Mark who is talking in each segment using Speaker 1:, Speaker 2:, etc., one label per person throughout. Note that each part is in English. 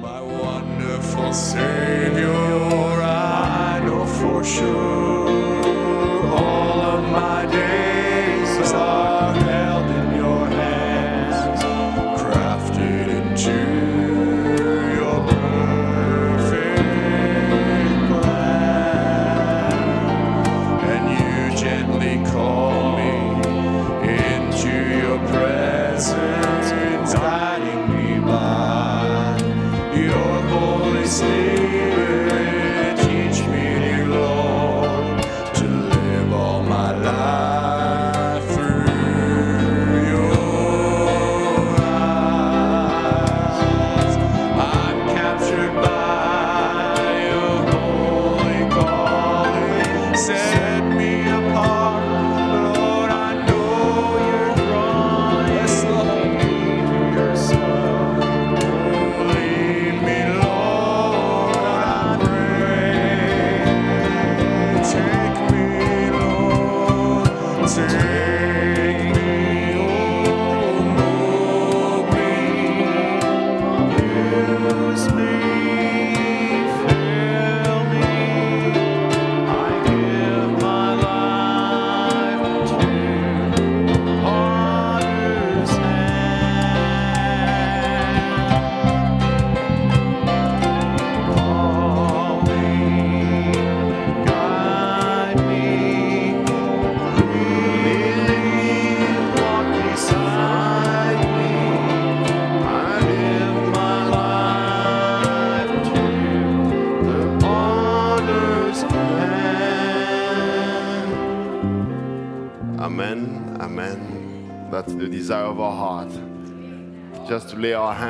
Speaker 1: My wonderful Savior, I know for sure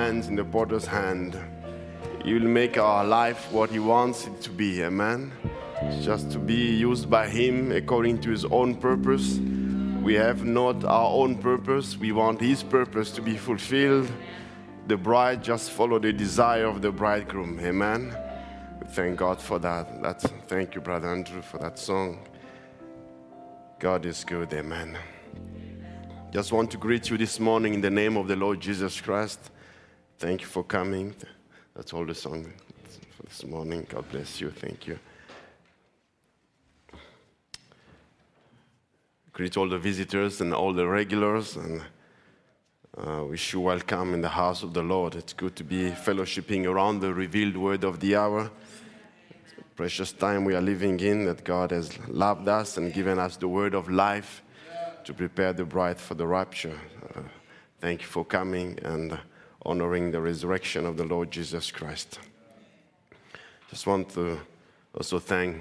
Speaker 1: hands
Speaker 2: in the potter's hand. Will make our life what He wants it to be. Amen. Just to be used by Him according to His own purpose. We have not our own purpose. We want His purpose to be fulfilled. The bride just follow the desire of the bridegroom. Amen. Thank God for that. That's, thank you, Brother Andrew, for that song. God is good, amen. Just want to greet you this morning in the name of the Lord Jesus Christ. Thank you for coming. That's all the song for this morning. God bless you. Thank you. Greet all the visitors and all the regulars and uh, wish you welcome in the house of the Lord. It's good to be fellowshipping around the revealed word of the hour precious time we are living in that God has loved us and given us the word of life to prepare the bride for the rapture. Uh, thank you for coming and honoring the resurrection of the Lord Jesus Christ. Just want to also thank,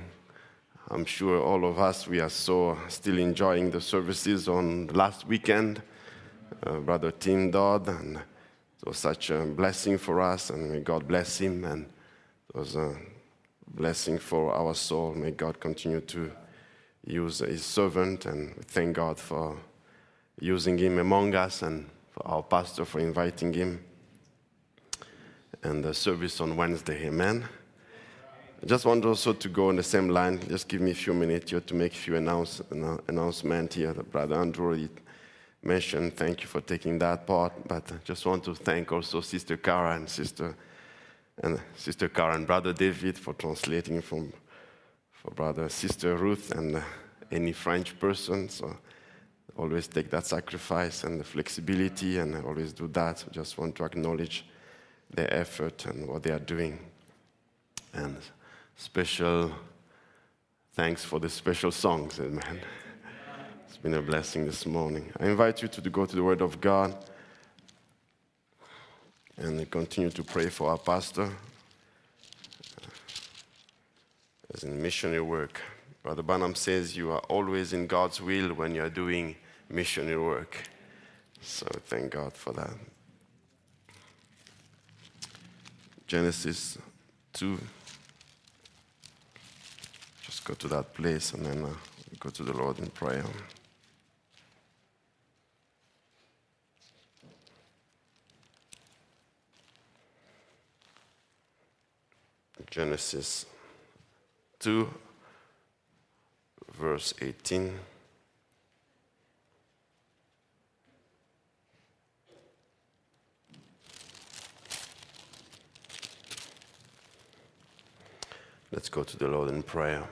Speaker 2: I'm sure all of us, we are so still enjoying the services on last weekend. Uh, Brother Tim Dodd, and it was such a blessing for us, and may God bless him. And it was a blessing for our soul. May God continue to use his servant, and thank God for using him among us and for our pastor for inviting him. And the service on Wednesday, amen. I just want also to go on the same line. Just give me a few minutes here to make a few announce, annou- announcement here. that Brother Andrew mentioned. Thank you for taking that part. But I just want to thank also Sister Cara and Sister and Sister Cara and Brother David for translating from for Brother Sister Ruth and uh, any French person. So always take that sacrifice and the flexibility, and always do that. So just want to acknowledge their effort and what they are doing. And special thanks for the special songs, eh, amen. It's been a blessing this morning. I invite you to go to the Word of God and continue to pray for our pastor as in missionary work. Brother Branham says you are always in God's will when you are doing missionary work. So thank God for that. Genesis 2. Just go to that place and then uh, go to the Lord in prayer. Genesis 2, verse 18. Let's go to the Lord in prayer.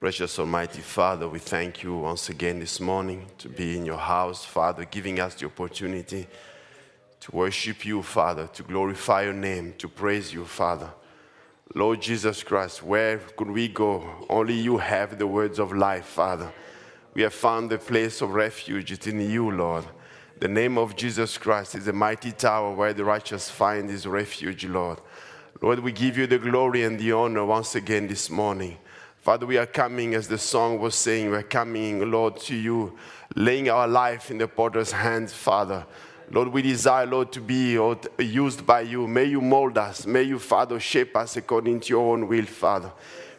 Speaker 2: Precious Almighty Father, we thank you once again this morning to be in your house, Father, giving us the opportunity to worship you, Father, to glorify your name, to praise you, Father. Lord Jesus Christ, where could we go? Only you have the words of life, Father. We have found the place of refuge. It's in you, Lord. The name of Jesus Christ is a mighty tower where the righteous find his refuge, Lord. Lord, we give you the glory and the honor once again this morning. Father, we are coming, as the song was saying, we're coming, Lord, to you, laying our life in the potter's hands, Father. Lord, we desire, Lord, to be used by you. May you mold us. May you, Father, shape us according to your own will, Father.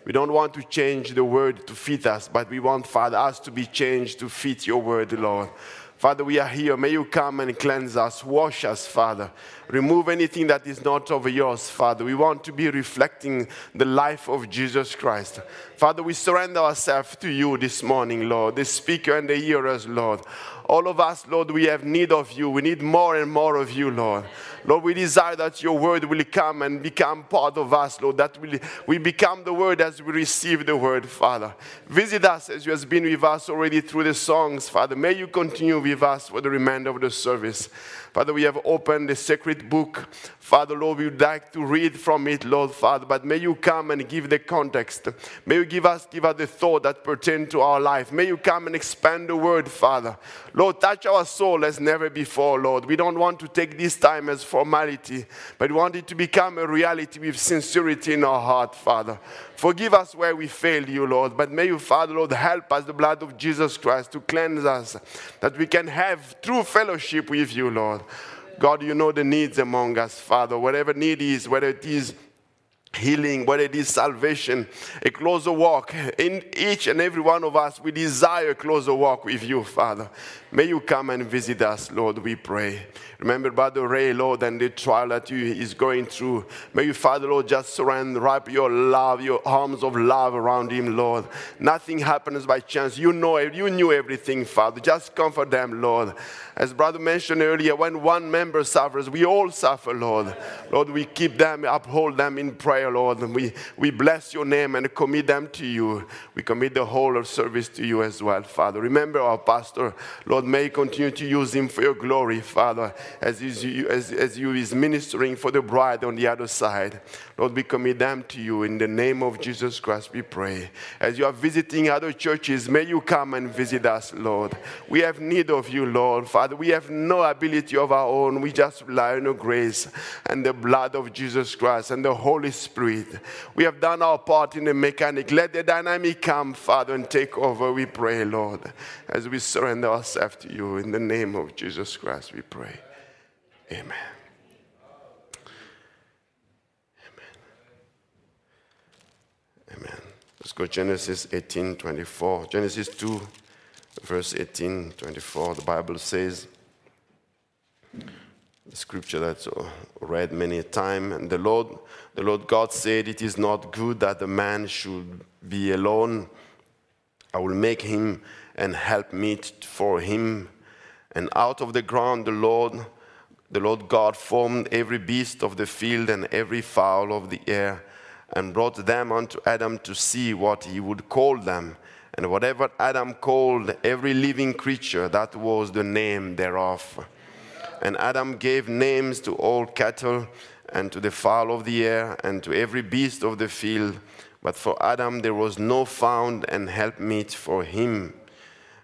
Speaker 2: We don't want to change the word to fit us, but we want, Father, us to be changed to fit your word, Lord. Father, we are here. May you come and cleanse us, wash us, Father. Remove anything that is not of yours, Father. We want to be reflecting the life of Jesus Christ. Father, we surrender ourselves to you this morning, Lord, the speaker and the hearers, Lord. All of us, Lord, we have need of you. We need more and more of you, Lord. Lord, we desire that your word will come and become part of us, Lord, that we, we become the word as we receive the word, Father. Visit us as you have been with us already through the songs, Father. May you continue with us for the remainder of the service. Father, we have opened the sacred book. Father, Lord, we would like to read from it, Lord, Father, but may you come and give the context. May you give us, give us the thought that pertain to our life. May you come and expand the word, Father. Lord, touch our soul as never before, Lord. We don't want to take this time as formality, but we want it to become a reality with sincerity in our heart, Father. Forgive us where we failed you, Lord, but may you, Father, Lord, help us, the blood of Jesus Christ, to cleanse us, that we can have true fellowship with you, Lord. God, you know the needs among us, Father. Whatever need is, whether it is healing, whether it is salvation, a closer walk. In each and every one of us, we desire a closer walk with you, Father. May you come and visit us, Lord, we pray. Remember Brother Ray, Lord, and the trial that he is going through. May you, Father, Lord, just surrender, wrap your love, your arms of love around him, Lord. Nothing happens by chance. You know it. You knew everything, Father. Just comfort them, Lord. As Brother mentioned earlier, when one member suffers, we all suffer, Lord. Lord, we keep them, uphold them in prayer, Lord. And we, we bless your name and commit them to you. We commit the whole of service to you as well, Father. Remember our pastor, Lord, may you continue to use him for your glory, Father, as, you, as, as you is ministering for the bride on the other side. Lord, we commit them to you. In the name of Jesus Christ, we pray. As you are visiting other churches, may you come and visit us, Lord. We have need of you, Lord. Father, we have no ability of our own. We just rely on your grace and the blood of Jesus Christ and the Holy Spirit. We have done our part in the mechanic. Let the dynamic come, Father, and take over, we pray, Lord, as we surrender ourselves to you. In the name of Jesus Christ, we pray. Amen. Amen. Amen. Let's go Genesis 18 24. Genesis 2, verse 18 24. The Bible says, the scripture that's read many a time, and the Lord, the Lord God said, It is not good that the man should be alone. I will make him and help meet for him. And out of the ground the Lord, the Lord God formed every beast of the field and every fowl of the air and brought them unto Adam to see what he would call them. And whatever Adam called every living creature, that was the name thereof. And Adam gave names to all cattle, and to the fowl of the air, and to every beast of the field. But for Adam there was no found and helpmeet for him.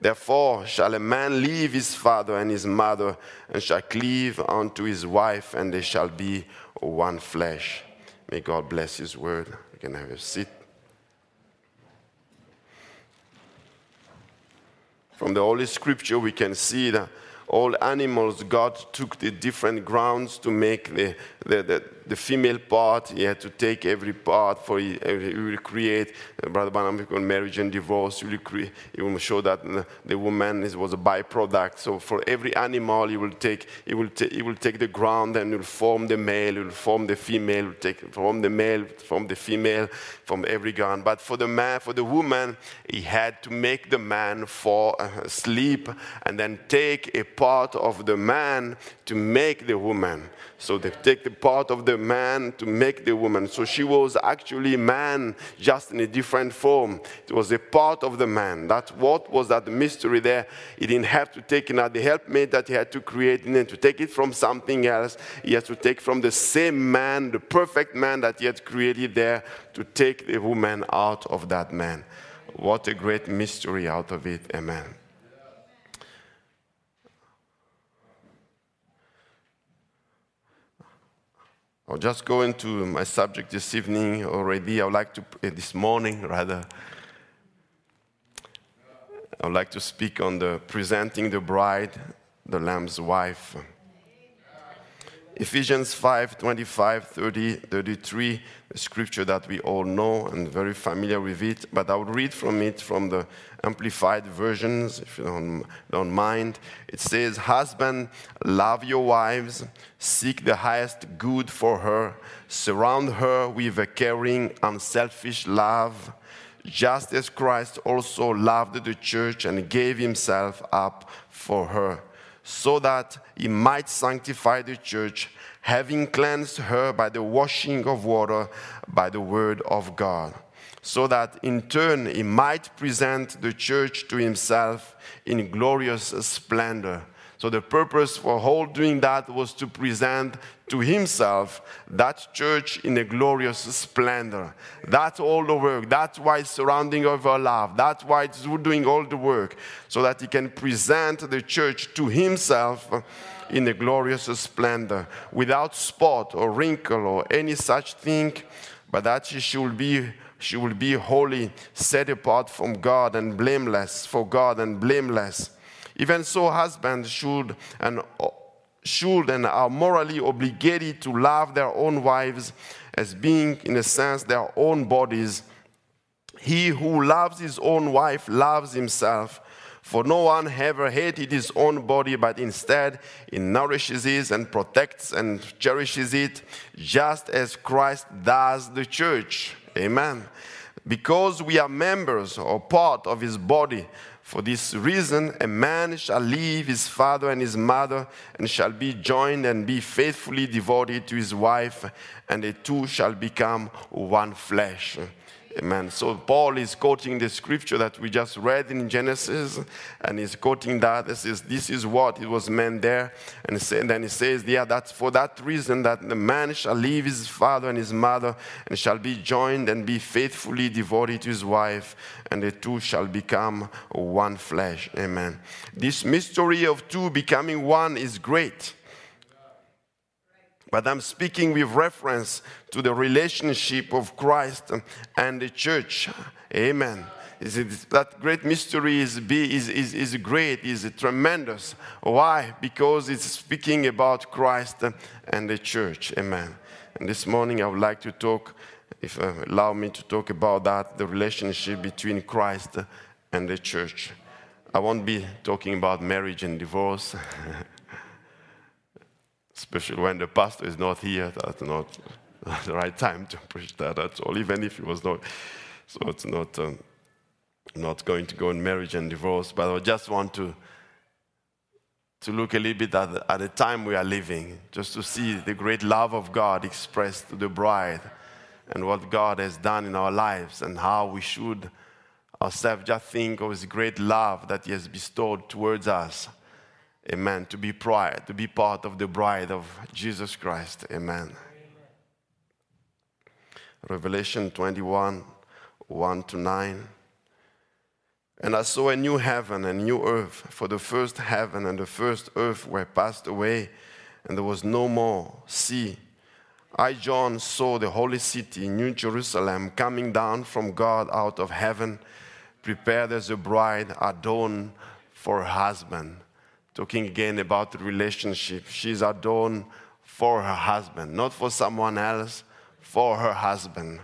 Speaker 2: Therefore shall a man leave his father and his mother and shall cleave unto his wife, and they shall be one flesh. May God bless his word. You can have a seat. From the Holy Scripture, we can see that all animals, God took the different grounds to make the, the, the, the female part. He had to take every part for he, will create. Uh, Brother Branham on marriage and divorce. He will, create, he will show that the, woman is, was a byproduct. So for every animal, he will take he will, ta- he will take the ground and will form the male, will form the female, will take from the male, from the female, from every ground. But for the man, for the woman, he had to make the man fall asleep and then take a part of the man to make the woman. So they take the part of the man to make the woman. So she was actually man, just in a different form. It was a part of the man. That's what was that mystery there. He didn't have to take out. The helpmate that he had to create, and then to take it from something else. He had to take from the same man, the perfect man that he had created there, to take the woman out of that man. What a great mystery out of it. Amen. I'll just go into my subject this evening already. I would like to, uh, this morning rather, I would like to speak on the presenting the bride, the Lamb's wife. Ephesians 5 25, 30, 33, the scripture that we all know and very familiar with it, but I'll read from it from the amplified versions, if you don't, don't mind. It says, Husband, love your wives, seek the highest good for her, surround her with a caring, unselfish love, just as Christ also loved the church and gave himself up for her so that he might sanctify the church, having cleansed her by the washing of water by the word of God, so that in turn he might present the church to himself in glorious splendor. So the purpose for all doing that was to present to himself that church in a glorious splendor. That's all the work. That's why it's surrounding of our love. That's why it's doing all the work, so that he can present the church to himself in a glorious splendor, without spot or wrinkle or any such thing, but that she should be she will be holy, set apart from God and blameless for God and blameless. Even so, husbands should and uh, should and are morally obligated to love their own wives as being, in a sense, their own bodies. He who loves his own wife loves himself. For no one ever hated his own body, but instead he nourishes it and protects and cherishes it, just as Christ does the church. Amen. Because we are members or part of his body, for this reason, a man shall leave his father and his mother and shall be joined and be faithfully devoted to his wife, and the two shall become one flesh. Amen. So Paul is quoting the scripture that we just read in Genesis, and he's quoting that. This is, this is what it was meant there. And then he says, Yeah, that's for that reason that the man shall leave his father and his mother and shall be joined and be faithfully devoted to his wife, and the two shall become one flesh. Amen. This mystery of two becoming one is great. But I'm speaking with reference to the relationship of Christ and the church. Amen. That great mystery is, is, is, is great, is tremendous. Why? Because it's speaking about Christ and the church. Amen. And this morning I would like to talk, if uh, allow me to talk about that, the relationship between Christ and the church. I won't be talking about marriage and divorce. especially when the pastor is not here. That's not the right time to preach that at all, even if he was not. So it's not um, not going to go in marriage and divorce. But I just want to to look a little bit at the, at the time we are living, just to see the great love of God expressed to the bride, and what God has done in our lives, and how we should ourselves just think of His great love that He has bestowed towards us Amen. To be pride, to be part of the bride of Jesus Christ. Amen. Revelation 21, 1 to 9. And I saw a new heaven and new earth, for the first heaven and the first earth were passed away, and there was no more sea. I, John, saw the holy city, New Jerusalem, coming down from God out of heaven, prepared as a bride adorned for her husband. Talking again about the relationship. She's adorned for her husband, not for someone else, for her husband.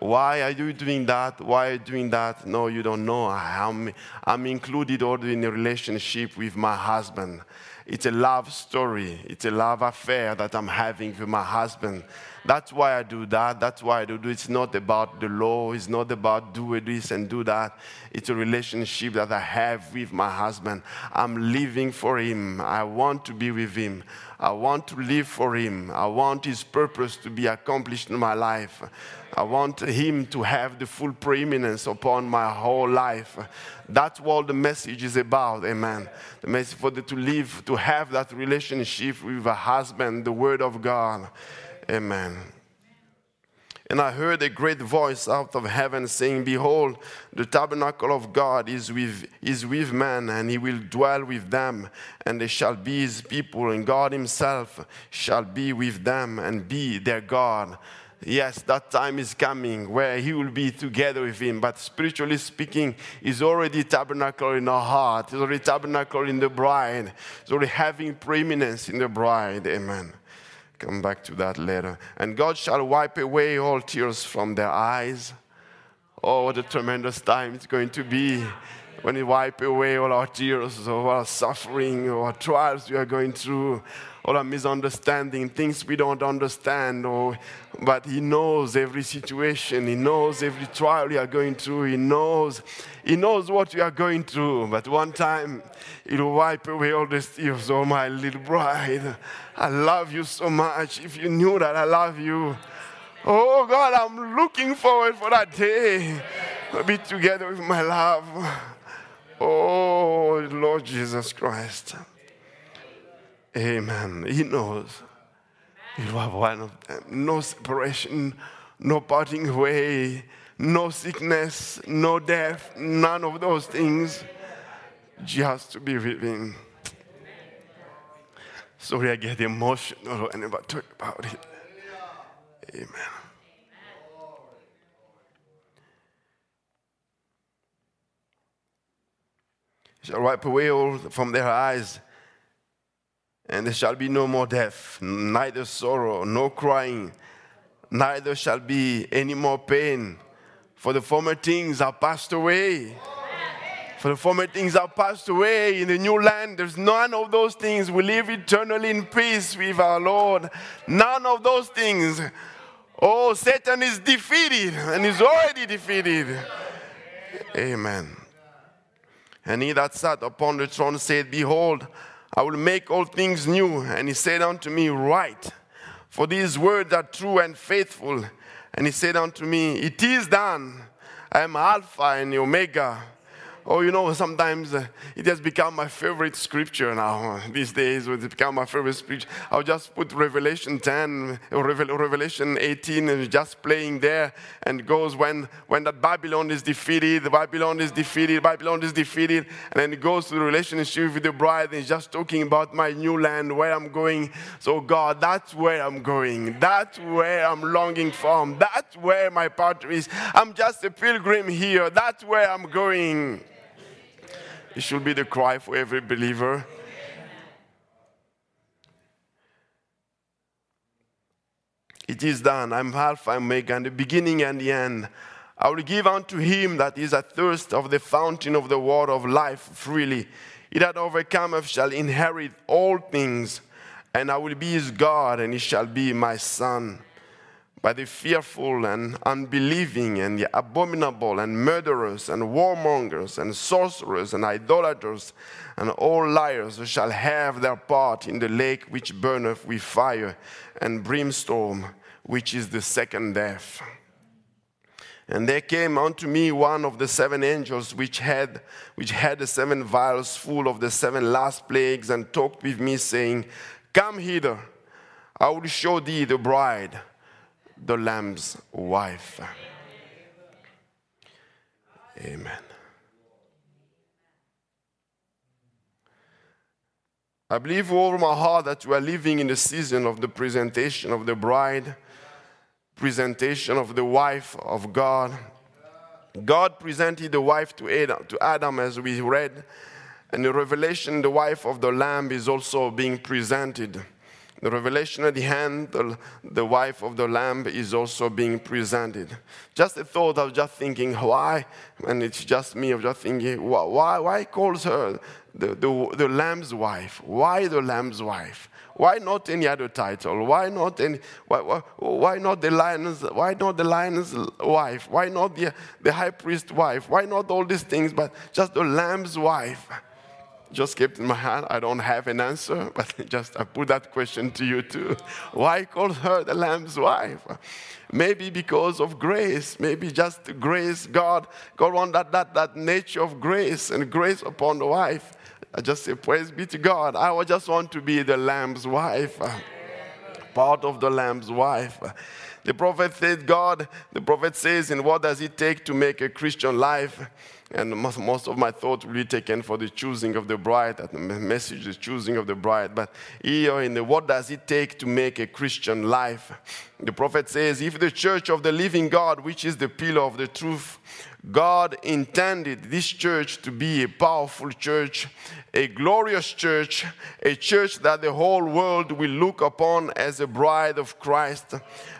Speaker 2: Why are you doing that? Why are you doing that? No, you don't know. I'm, I'm included already in a relationship with my husband. It's a love story. It's a love affair that I'm having with my husband. That's why I do that. That's why I do it. It's not about the law. It's not about do this and do that. It's a relationship that I have with my husband. I'm living for him. I want to be with him. I want to live for him. I want his purpose to be accomplished in my life. I want him to have the full preeminence upon my whole life. That's what the message is about, amen. The message for the, to live, to have that relationship with a husband, the word of God. Amen. And I heard a great voice out of heaven saying, Behold, the tabernacle of God is with, is with man, and he will dwell with them, and they shall be his people, and God himself shall be with them and be their God. Yes, that time is coming where he will be together with him. But spiritually speaking, he's already tabernacle in our heart. He's already tabernacle in the bride. He's already having preeminence in the bride. Amen. Come back to that later. And God shall wipe away all tears from their eyes. Oh, what a tremendous time it's going to be when He wipe away all our tears, all our suffering, all our trials we are going through, all our misunderstanding, things we don't understand. Or, but He knows every situation. He knows every trial you are going through. He knows. He knows what you are going through. But one time, He'll wipe away all the tears. Oh, my little bride, I love you so much. If you knew that I love you. Oh God, I'm looking forward for that day. I'll be together with my love. Oh Lord Jesus Christ. Amen. He knows. You are ah, one of them. No separation, no parting way, no sickness, no death, none of those things. Just to be with Him. Sorry, I get emotional when I talk about it. Amen. Shall wipe away all from their eyes, and there shall be no more death, neither sorrow, no crying, neither shall be any more pain, for the former things are passed away. For the former things are passed away in the new land. There's none of those things. We live eternally in peace with our Lord. None of those things. Oh, Satan is defeated and is already defeated. Amen. And he that sat upon the throne said, Behold, I will make all things new. And he said unto me, Write, for these words are true and faithful. And he said unto me, It is done. I am Alpha and Omega Oh, you know, sometimes uh, it has become my favorite scripture now. Uh, these days, it's become my favorite scripture. I'll just put Revelation 10 or Revelation 18 and just playing there and goes when, when that Babylon is defeated, the Babylon is defeated, Babylon is defeated, and then it goes to the relationship with the bride and just talking about my new land, where I'm going. So, God, that's where I'm going. That's where I'm longing from. That's where my part is. I'm just a pilgrim here. That's where I'm going. It should be the cry for every believer. It is done. I'm Alpha and Omega, and the beginning and the end. I will give unto him that is athirst of the fountain of the water of life freely. He that overcometh shall inherit all things, and I will be his God, and he shall be my son by the fearful and unbelieving and the abominable and murderers and warmongers and sorcerers and idolaters and all liars shall have their part in the lake which burneth with fire and brimstone, which is the second death. And there came unto me one of the seven angels which had, which had the seven vials full of the seven last plagues, and talked with me, saying, Come hither, I will show thee the bride the Lamb's wife. Amen. I believe all my heart that we are living in the season of the presentation of the bride, presentation of the wife of God. God presented the wife to Adam, to Adam as we read, And the revelation, the wife of the Lamb is also being presented. The revelation at the hand, the, wife of the Lamb is also being presented. Just a thought, was just thinking, why? And it's just me, was just thinking, why, why, why calls her the, the, the Lamb's wife? Why the Lamb's wife? Why not any other title? Why not any, why, why, why not the lion's, why not the lion's wife? Why not the, the high priest wife? Why not all these things, but just the lamb's wife? Just kept in my hand. I don't have an answer, but just I put that question to you too. Why call her the lamb's wife? Maybe because of grace, maybe just grace. God, God want that, that, that nature of grace and grace upon the wife. I just say, Praise be to God. I just want to be the Lamb's wife, uh, part of the Lamb's wife. The prophet said, God, the prophet says, and what does it take to make a Christian life? And most, of my thoughts will be taken for the choosing of the bride, the message, the choosing of the bride. But here in the what does it take to make a Christian life? The prophet says, if the church of the living God, which is the pillar of the truth, God intended this church to be a powerful church, a glorious church, a church that the whole world will look upon as a bride of Christ,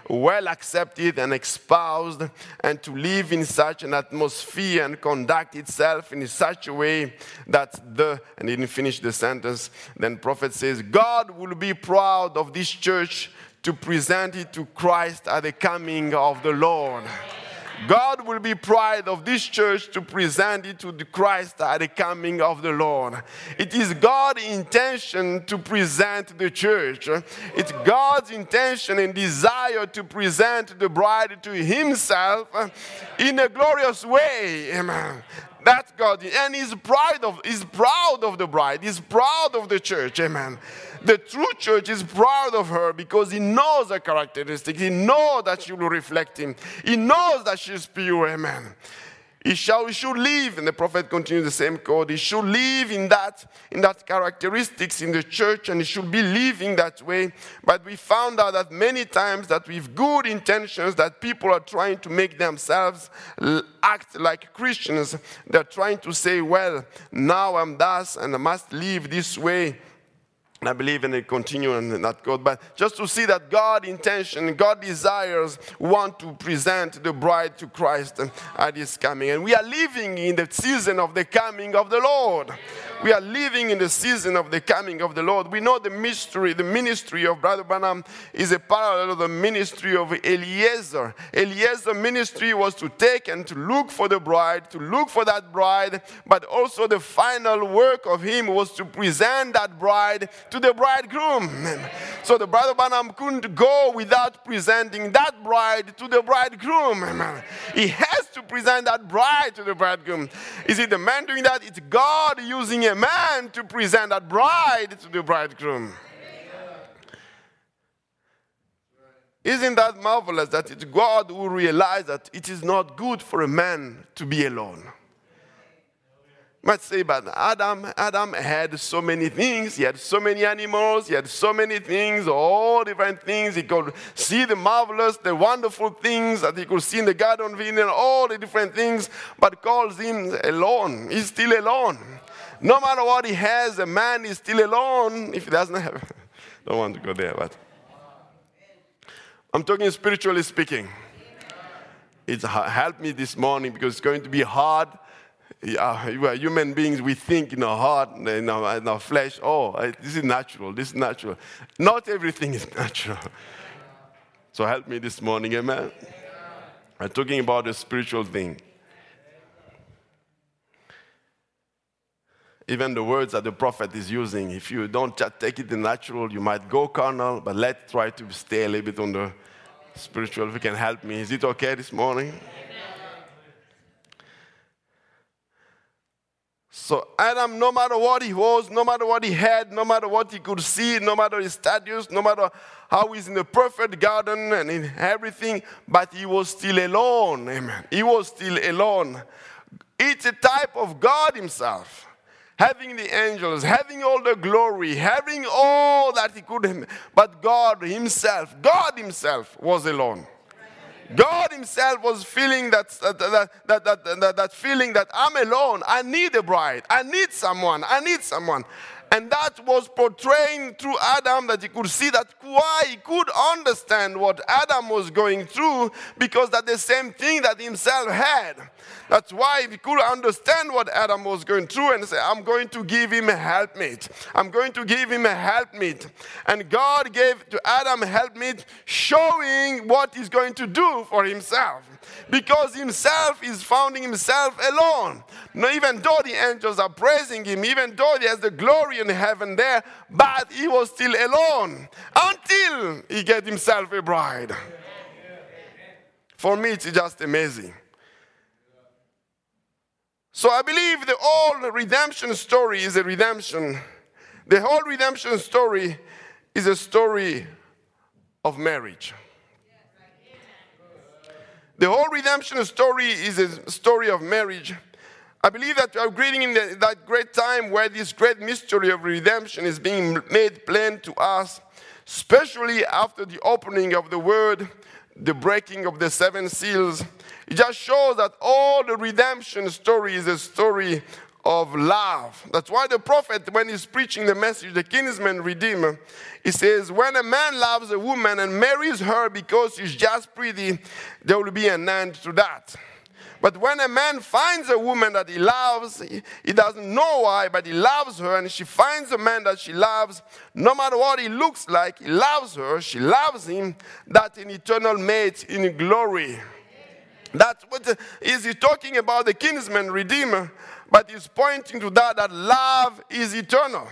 Speaker 2: well accepted and espoused, and to live in such an atmosphere and conduct itself in such a way that the, and he didn't finish the sentence, then prophet says, God will be proud of this church to present it to Christ at the coming of the Lord. God will be proud of this church to present it to the Christ at the coming of the Lord. It is God's intention to present the church. It's God's intention and desire to present the bride to Himself in a glorious way. Amen. That's God. And He's proud of, he's proud of the bride. He's proud of the church. Amen. The true church is proud of her because he knows her characteristics. He knows that she will reflect him. He knows that she's pure. Amen. He shall he should live, and the prophet continues the same code. He should live in that, in that characteristics in the church, and he should be living that way. But we found out that many times that with good intentions, that people are trying to make themselves act like Christians. They're trying to say, well, now I'm thus, and I must live this way. And I believe in the continue and not God, but just to see that God intention, God desires, want to present the bride to Christ at His coming. And we are living in the season of the coming of the Lord. We are living in the season of the coming of the Lord. We know the mystery, the ministry of Brother Branham is a parallel of the ministry of Eliezer. Eliezer's ministry was to take and to look for the bride, to look for that bride, but also the final work of him was to present that bride to the bridegroom. So the Brother Branham couldn't go without presenting that bride to the bridegroom. He has to present that bride to the bridegroom. Is it the man doing that? It's God using a man to present that bride to the bridegroom. Isn't that marvelous that it's God who realized that it is not good for a man to be alone? Might say, but Adam, Adam had so many things. He had so many animals. He had so many things, all different things. He could see the marvelous, the wonderful things that he could see in the Garden of Eden, all the different things, but calls him alone. He's still alone. No matter what he has, a man is still alone if he doesn't have. Don't want to go there, but I'm talking spiritually speaking. It's helped me this morning because it's going to be hard. Yeah, human beings. We think in our heart, in our, in our flesh. Oh, this is natural. This is natural. Not everything is natural. So help me this morning, amen. I'm talking about a spiritual thing. even the words that the prophet is using, if you don't just take it in natural, you might go carnal, but let's try to stay a little bit on the spiritual. If you can help me, is it okay this morning? So, Adam, no matter what he was, no matter what he had, no matter what he could see, no matter his status, no matter how he's in the perfect garden and in everything, but he was still alone. Amen. He was still alone. It's a type of God Himself having the angels, having all the glory, having all that he could, but God Himself, God Himself was alone. God himself was feeling that, that, that, that, that, that, feeling that I'm alone. I need a bride. I need someone. I need someone. And that was portraying through Adam that he could see that why he could understand what Adam was going through because that the same thing that himself had. That's why he could understand what Adam was going through and say, I'm going to give him a helpmate. I'm going to give him a helpmate. And God gave to Adam a helpmate showing what he's going to do for himself because himself is finding himself alone. Now, even though the angels are praising him, even though he has the glory in heaven there, but he was still alone until he get himself a bride. For me, it's just amazing. So I believe the whole redemption story is a redemption. The whole redemption story is a story of marriage. The whole redemption story is a story of marriage. I believe that we are greeting in the, that great time where this great mystery of redemption is being made plain to us, especially after the opening of the word, the breaking of the seven seals. It just shows that all the redemption story is a story of love. That's why the prophet, when he's preaching the message, the kinsman redeemer, he says, When a man loves a woman and marries her because she's just pretty, there will be an end to that. But when a man finds a woman that he loves, he, doesn't know why, but he loves her, and she finds a man that she loves, no matter what he looks like, he loves her, she loves him, that's an eternal mate in glory. That's what is he talking about the kinsman redeemer, but he's pointing to that that love is eternal.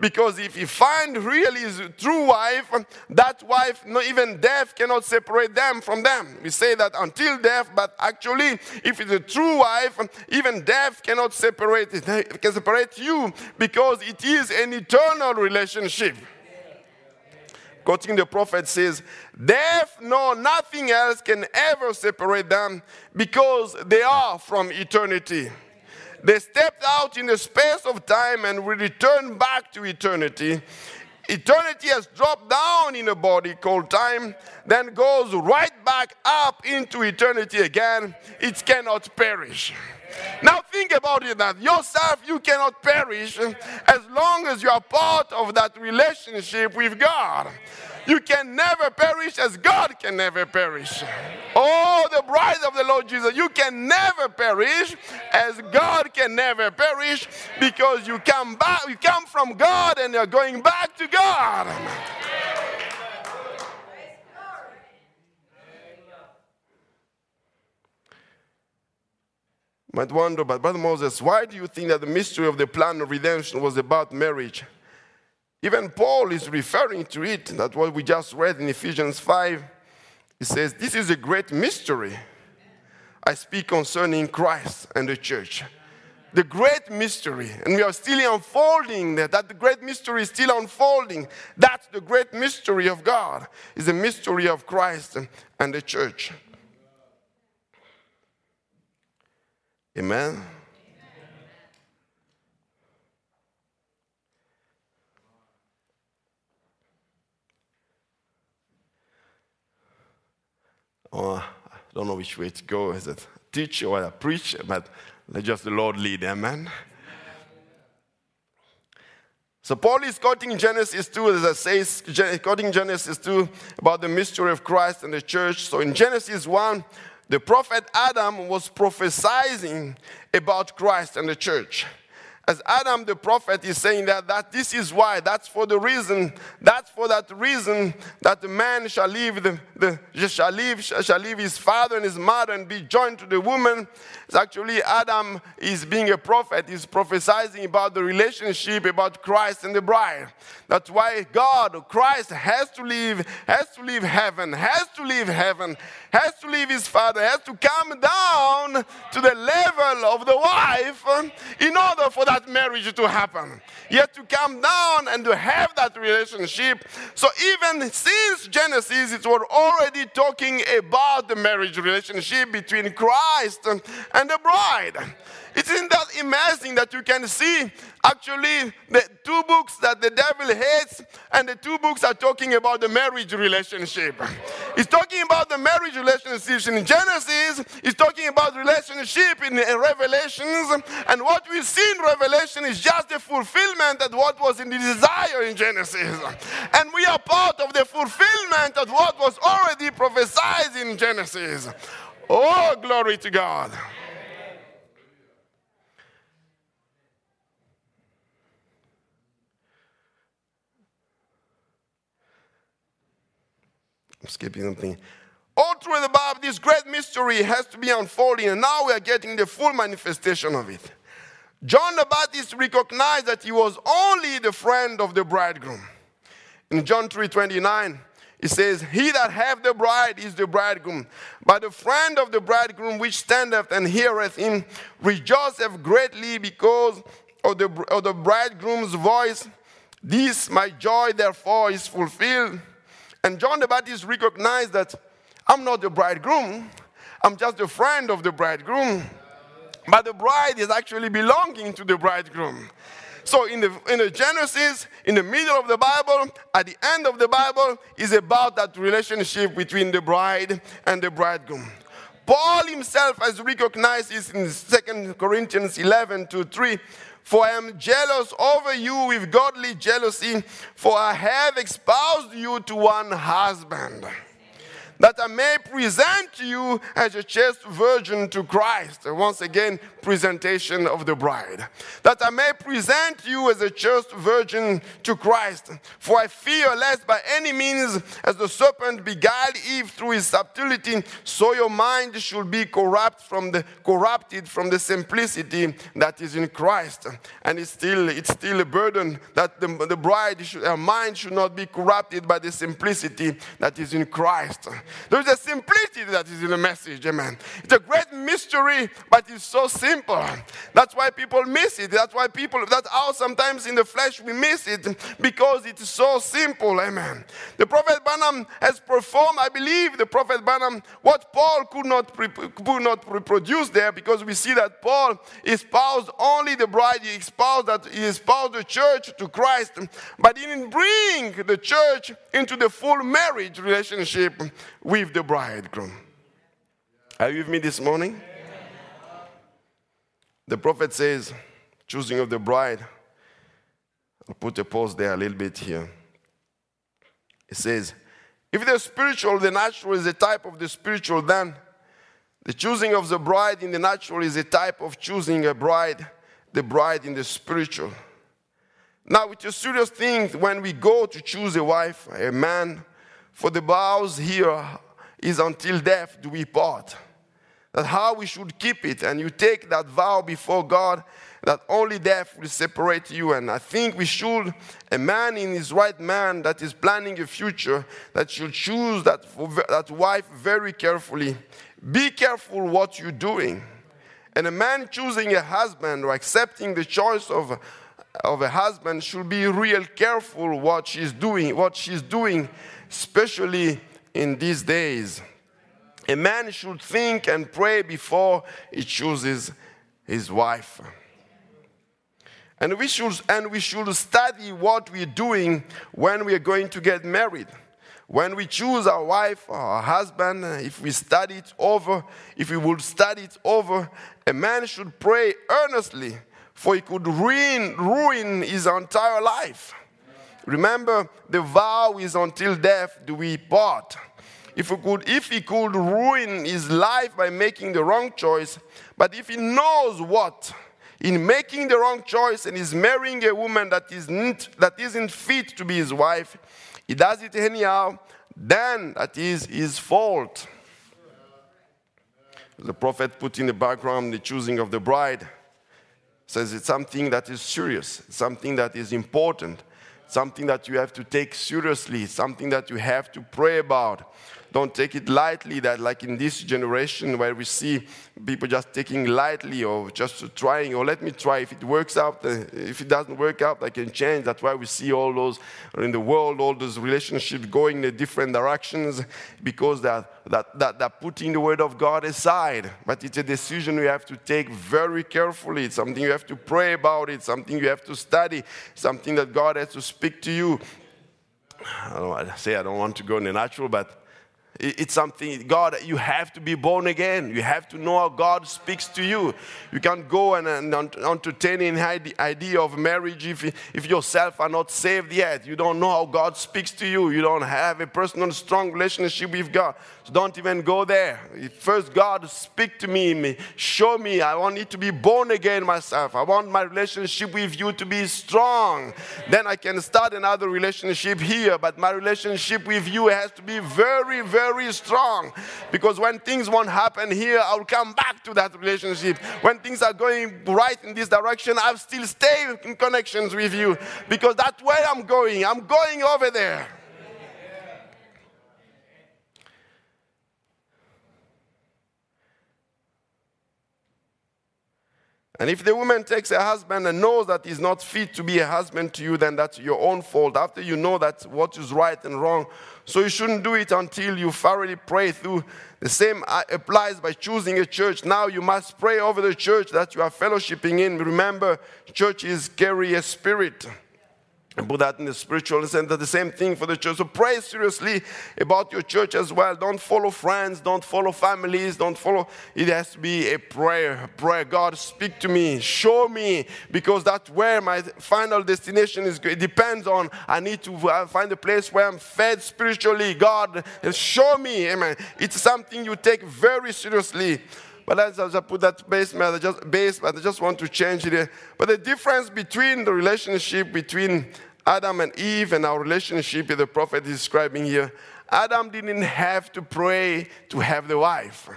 Speaker 2: Because if he find really his true wife, that wife, not even death cannot separate them from them. We say that until death, but actually, if it's a true wife, even death cannot separate it. It can separate you because it is an eternal relationship. Quoting the prophet says, Death nor nothing else can ever separate them because they are from eternity. They stepped out in the space of time and we return back to eternity. Eternity has dropped down in a body called time, then goes right back up into eternity again. It cannot perish. Now think about it that yourself you cannot perish as long as you are part of that relationship with God. You can never perish as God can never perish. Oh, the bride of the Lord Jesus, you can never perish as God can never perish because you come back, you come from God and you're going back to God. Might wonder, but Brother Moise, why do you think that the mystery of the plan of redemption was about marriage? Even Paul is referring to it. That's what we just read in Ephesians 5. He says, This is a great mystery. I speak concerning Christ and the church. The great mystery, and we are still unfolding that, that the great mystery is still unfolding. That's the great mystery of God, is the mystery of Christ and the church. Amen. Oh, I don't know which way to go. Is it teach or I preach? But let just the Lord lead. Amen. So Paul is quoting Genesis 2, as I say, quoting Genesis 2 about the mystery of Christ and the church. So in Genesis 1, the prophet Adam was prophesying about Christ and the church as Adam the prophet is saying that, that this is why, that's for the reason, that's for that reason that the man shall leave the, the shall leave shall leave his father and his mother and be joined to the woman. It's actually Adam is being a prophet, he's prophesying about the relationship about Christ and the bride. That's why God, Christ has to leave, has to leave heaven, has to leave heaven, has to leave his father, has to come down to the level of the wife in order for that that marriage to happen. Yet to come down and to have that relationship. So even since Genesis, it was already talking about the marriage relationship between Christ and the bride. Isn't that amazing that you can see actually the two books that the devil hates and the two books are talking about the marriage relationship. He's talking about the marriage relationship in Genesis, he's talking about relationship in Revelations, and what we see in Revelation is just the fulfillment of what was in the desire in Genesis. And we are part of the fulfillment of what was already prophesied in Genesis. Oh, glory to God. I'm skipping something. All through the Bible, this great mystery has to be unfolding, and now we are getting the full manifestation of it. John the Baptist recognized that he was only the friend of the bridegroom. In John 3:29, it says, He that hath the bride is the bridegroom. But the friend of the bridegroom which standeth and heareth him rejoiceth greatly because of the, of the bridegroom's voice. This my joy therefore is fulfilled. And John the Baptist recognized that I'm not the bridegroom, I'm just a friend of the bridegroom. But the bride is actually belonging to the bridegroom. So in the, in the Genesis, in the middle of the Bible, at the end of the Bible, is about that relationship between the bride and the bridegroom. Paul himself has recognized this in 2 Corinthians 11 to 3. For I am jealous over you with godly jealousy, for I have espoused you to one husband that I may present you as a chaste virgin to Christ. Once again, presentation of the bride. That I may present you as a chaste virgin to Christ. For I fear lest by any means, as the serpent beguiled Eve through his subtlety, so your mind should be corrupt from the corrupted from the simplicity that is in Christ. And it's still it's still a burden that the, the bride should, her mind should not be corrupted by the simplicity that is in Christ. There's a simplicity that is in the message, amen. It's a great mystery, but it's so simple. That's why people miss it. That's why people, that's how sometimes in the flesh we miss it because it is so simple, amen. The Prophet Branham has performed, I believe, the Prophet Branham, what Paul could not, could not reproduce there because we see that Paul espoused only the bride, he espoused that he espoused the church to Christ, but he didn't bring the church into the full marriage relationship with the bridegroom. Are you with me this morning? The prophet says, choosing of the bride. I'll put a pause there a little bit here. It says, if the spiritual, the natural is a type of the spiritual, then the choosing of the bride in the natural is a type of choosing a bride, the bride in the spiritual. Now, it's a serious thing when we go to choose a wife, a man, for the vows here is until death do we part. That how we should keep it, and you take that vow before God that only death will separate you. And I think we should, a man in his right mind that is planning a future, that should choose that, that wife very carefully. Be careful what you're doing. And a man choosing a husband or accepting the choice of, of a husband should be real careful what she's doing, what she's doing especially in these days. A man should think and pray before he chooses his wife. And we should, and we should study what we're doing when we are going to get married. When we choose our wife or our husband, if we study it over, if we would study it over, a man should pray earnestly, for he could ruin, ruin his entire life. Remember, the vow is until death do we part. If he, could, if he could ruin his life by making the wrong choice, but if he knows what, in making the wrong choice and is marrying a woman that isn't, that isn't fit to be his wife, he does it anyhow, then that is his fault. The prophet put in the background the choosing of the bride. Says it's something that is serious, something that is important something that you have to take seriously, something that you have to pray about, don't take it lightly that, like in this generation where we see people just taking lightly or just trying, or let me try. If it works out, uh, if it doesn't work out, I can change. That's why we see all those in the world, all those relationships going in different directions because that, that, that, they're putting the word of God aside. But it's a decision you have to take very carefully. It's something you have to pray about, it's something you have to study, something that God has to speak to you. I don't I say I don't want to go in the natural, but it's something, God, you have to be born again. You have to know how God speaks to you. You can't go and, and entertain an idea of marriage if, if yourself are not saved yet. You don't know how God speaks to you. You don't have a personal, strong relationship with God. Don't even go there. First, God, speak to me, show me. I want it to be born again myself. I want my relationship with you to be strong. Then I can start another relationship here, but my relationship with you has to be very very strong. Because when things won't happen here, I'll come back to that relationship. When things are going right in this direction, I'll still stay in connections with you. Because that's where I'm going. I'm going over there. And if the woman takes a husband and knows that he's not fit to be a husband to you, then that's your own fault. After you know that what is right and wrong, so you shouldn't do it until you thoroughly pray through. The same uh, applies by choosing a church. Now you must pray over the church that you are fellowshipping in. Remember, churches carry a spirit put that in the spiritual sense. The same thing for the church. So pray seriously about your church as well. Don't follow friends, don't follow families, don't follow. It has to be a prayer. A prayer. God, speak to me, show me, because that's where my final destination is. It depends on. I need to uh, find a place where I'm fed spiritually. God, show me. Amen. It's something you take very seriously. But as I put that base, I just base, but I just want to change it. But the difference between the relationship between Adam and Eve and our relationship with the prophet is describing here, Adam didn't have to pray to have the wife.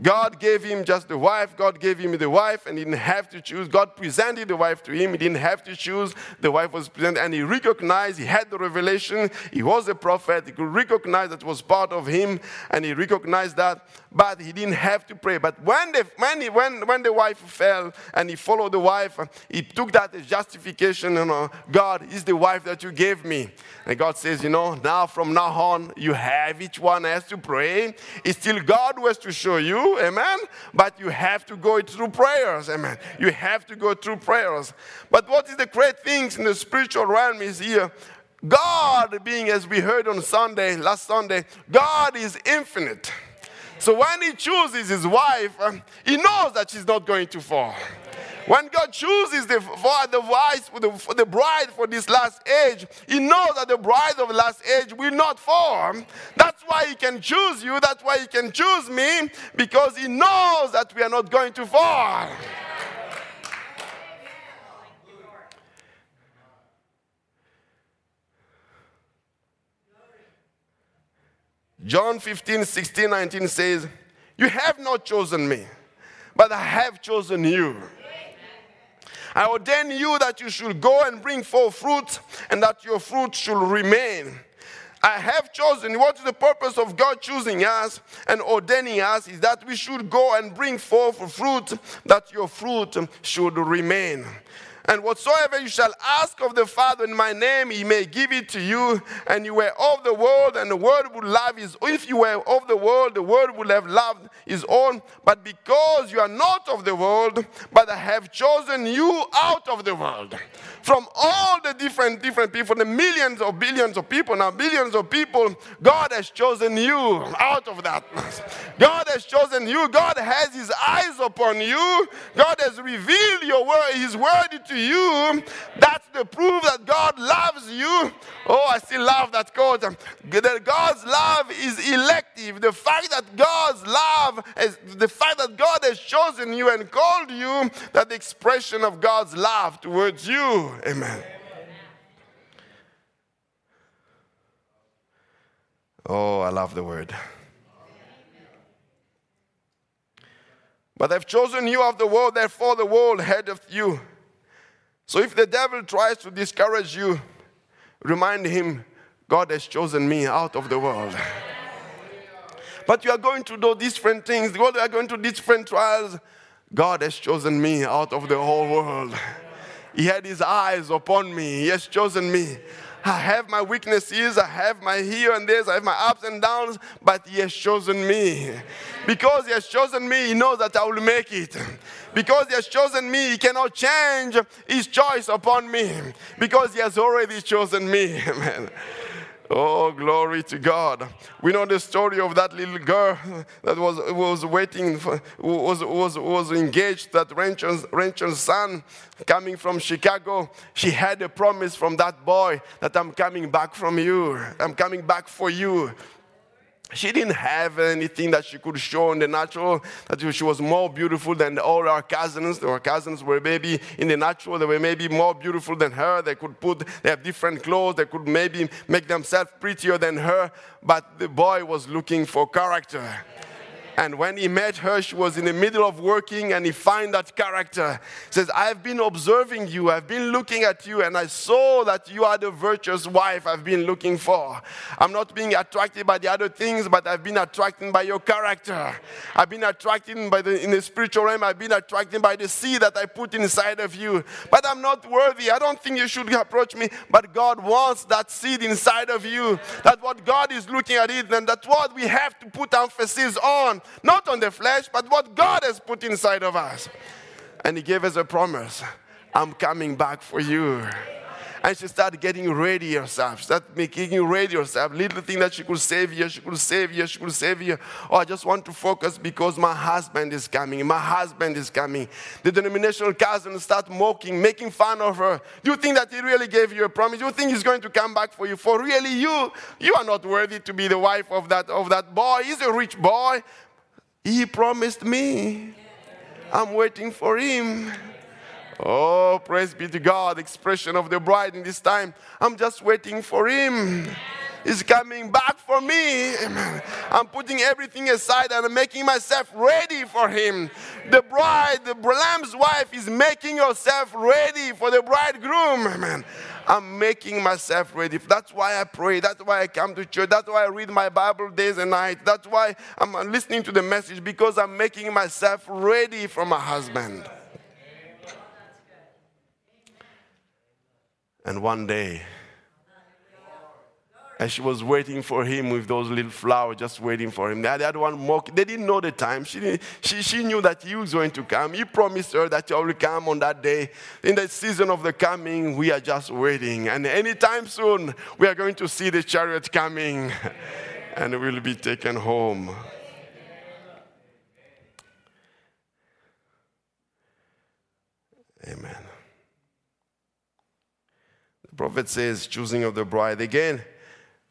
Speaker 2: God gave him just the wife. God gave him the wife, and he didn't have to choose. God presented the wife to him. He didn't have to choose. The wife was presented, and he recognized he had the revelation. He was a prophet. He could recognize that was part of him, and he recognized that, but he didn't have to pray. But when the, when, he, when, when the wife fell and he followed the wife, he took that as justification. You know, God is the wife that you gave me. And God says, you know, now from now on, you have each one has to pray. It's still God who has to show you amen? But you have to go through prayers, amen. You have to go through prayers. But what is the great things in the spiritual realm is here. God being, as we heard on Sunday, last Sunday, God is infinite. So when he chooses his wife, um, he knows that she's not going to fall. When God chooses the, for the for the, for the bride for this last age, He knows that the bride of the last age will not fall. That's why He can choose you. That's why He can choose me, because He knows that we are not going to fall. John 15, 16, 19 says, You have not chosen me, but I have chosen you I ordain you that you should go and bring forth fruit, and that your fruit should remain. I have chosen. What is the purpose of God choosing us and ordaining us? Is that we should go and bring forth fruit, that your fruit should remain. And whatsoever you shall ask of the Father in my name, he may give it to you. And you were of the world, and the world would love his if you were of the world, the world would have loved his own. But because you are not of the world, but I have chosen you out of the world. From all the different different people, the millions of billions of people, now billions of people, God has chosen you out of that. God has chosen you. God has his eyes upon you. God has revealed your word, his word to that's the proof that God loves you. Oh, I still love that quote. That God's love is elective. The fact that God's love is the fact that God has chosen you and called you, that the expression of God's love towards you. Amen. Oh, I love the word. But I've chosen you of the world, therefore the world hateth you. So if the devil tries to discourage you, remind him, God has chosen me out of the world. but you are going to do different things. God, you are going to different trials. God has chosen me out of the whole world. He had his eyes upon me. He has chosen me. I have my weaknesses, I have my here and there, I have my ups and downs, but He has chosen me. Because He has chosen me, He knows that I will make it. Because He has chosen me, He cannot change His choice upon me. Because He has already chosen me. Amen. Oh, glory to God. We know the story of that little girl that was, was waiting, for, was, was, was engaged, that rancher's, rancher's son coming from Chicago. She had a promise from that boy that I'm coming back from you. I'm coming back for you she didn't have anything that she could show in the natural, that she was more beautiful than all our cousins. Our cousins were maybe in the natural, they were maybe more beautiful than her. They could put, they have different clothes, they could maybe make themselves prettier than her, but the boy was looking for character. And when he met her, she was in the middle of working and he find that character. He says, I've been observing you, I've been looking at you, and I saw that you are the virtuous wife I've been looking for. I'm not being attracted by the other things, but I've been attracted by your character. I've been attracted by the in the spiritual realm, I've been attracted by the seed that I put inside of you. But I'm not worthy. I don't think you should approach me. But God wants that seed inside of you. That what God is looking at it, and that's what we have to put emphasis on not on the flesh, but what God has put inside of us. And He gave us a promise I'm coming back for you. And she started getting ready herself. Start making ready herself. Little thing that she could save here, she could save here, she could save here. Oh, I just want to focus because my husband is coming. My husband is coming. The denominational cousin start mocking, making fun of her. Do you think that he really gave you a promise? You think he's going to come back for you? For really you, you are not worthy to be the wife of that of that boy. He's a rich boy. He promised me. I'm waiting for him. Oh, praise be to God. Expression of the bride in this time. I'm just waiting for him. He's coming back for me. I'm putting everything aside and I'm making myself ready for him. The bride, the lamb's wife, is making herself ready for the bridegroom. Amen. I'm making myself ready. That's why I pray. That's why I come to church. That's why I read my Bible days and nights. That's why I'm listening to the message because I'm making myself ready for my husband. And one day, and she was waiting for him with those little flowers, just waiting for him. The other one mocked. They didn't know the time. She, she, she knew that he was going to come. He promised her that he will come on that day. In the season of the coming, we are just waiting. And anytime soon, we are going to see the chariot coming and we'll be taken home. Amen. The prophet says, choosing of the bride. Again,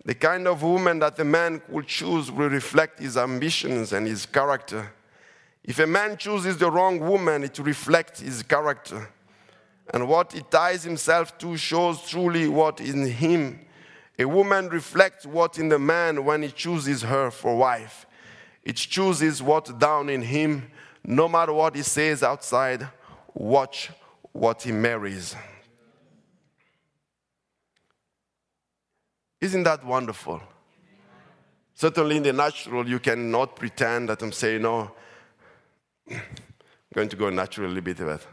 Speaker 2: the kind of woman that a man will choose will reflect his ambitions and his character. If a man chooses the wrong woman, it reflects his character. And what he ties himself to shows truly what is in him. A woman reflects what in the man when he chooses her for wife. It chooses what down in him, no matter what he says outside. Watch what he marries. Isn't that wonderful? Certainly, in the natural, you cannot pretend that I'm saying, no, I'm going to go naturally a little bit of it.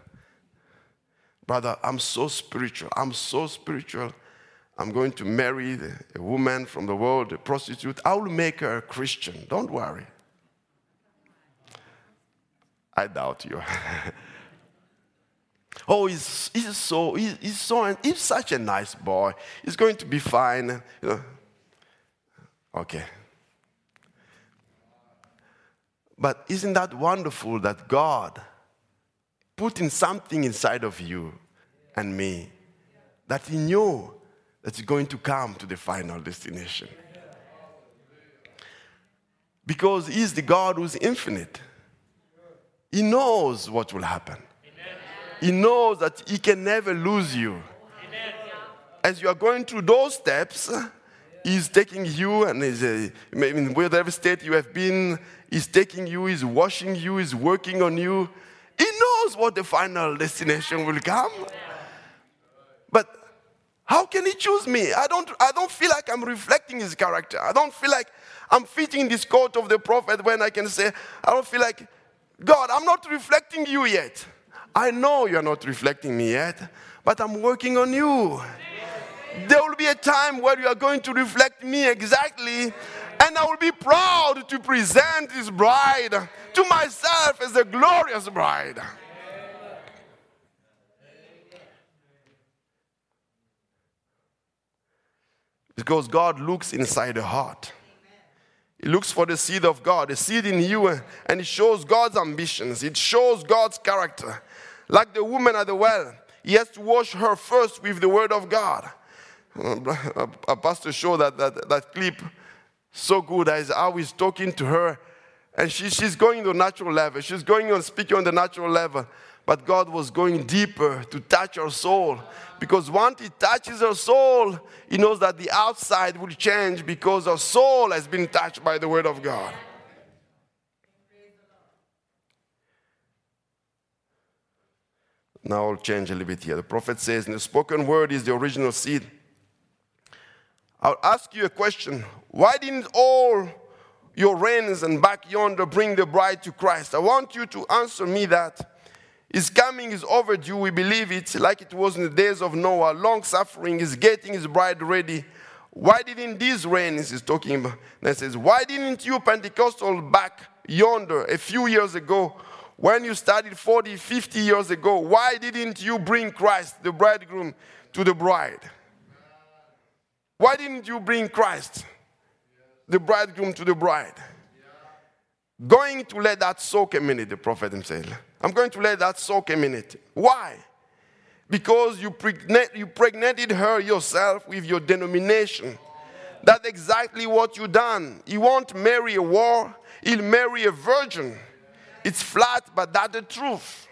Speaker 2: Brother, I'm so spiritual. I'm so spiritual. I'm going to marry a woman from the world, a prostitute. I will make her a Christian. Don't worry. I doubt you. Oh, he's, he's so, he's, so, he's such a nice boy. He's going to be fine. You know. Okay. But isn't that wonderful that God put in something inside of you and me that He knew that He's going to come to the final destination? Because He's the God who's infinite. He knows what will happen. He knows that He can never lose you. As you are going through those steps, He's taking you, and he's, uh, in whatever state you have been, He's taking you, He's washing you, He's working on you. He knows what the final destination will come. But How can he choose me? I don't, I don't feel like I'm reflecting his character. I don't feel like I'm fitting this coat of the prophet when I can say, I don't feel like, God, I'm not reflecting you yet. I know you're not reflecting me yet, but I'm working on you. There will be a time where you are going to reflect me exactly, and I will be proud to present this bride to myself as a glorious bride. Because God looks inside the heart. He looks for the seed of God, the seed in you, and it shows God's ambitions. It shows God's character. Like the woman at the well, he has to wash her first with the word of God. A pastor showed that, that, that clip so good as how he's talking to her, and she, she's going to natural level. She's going on speaking on the natural level. But God was going deeper to touch her soul. Because once He touches her soul, He knows that the outside will change because her soul has been touched by the Word of God. Now I'll change a little bit here. The prophet says, the spoken word is the original seed. I'll ask you a question. Why didn't all your rains and back yonder bring the bride to Christ? I want you to answer me that. His coming is overdue. We believe it like it was in the days of Noah. Long suffering is getting his bride ready. Why didn't these rains, he's talking about, and says, Why didn't you Pentecostal back yonder a few years ago when you started 40, 50 years ago? Why didn't you bring Christ, the bridegroom, to the bride? Why didn't you bring Christ, the bridegroom, to the bride? Going to let that soak a minute, the prophet himself. I'm going to let that soak a minute. Why? Because you, pregnant, you pregnated her yourself with your denomination. That's exactly what you done. You won't marry a war, he'll marry a virgin. It's flat, but that's the truth.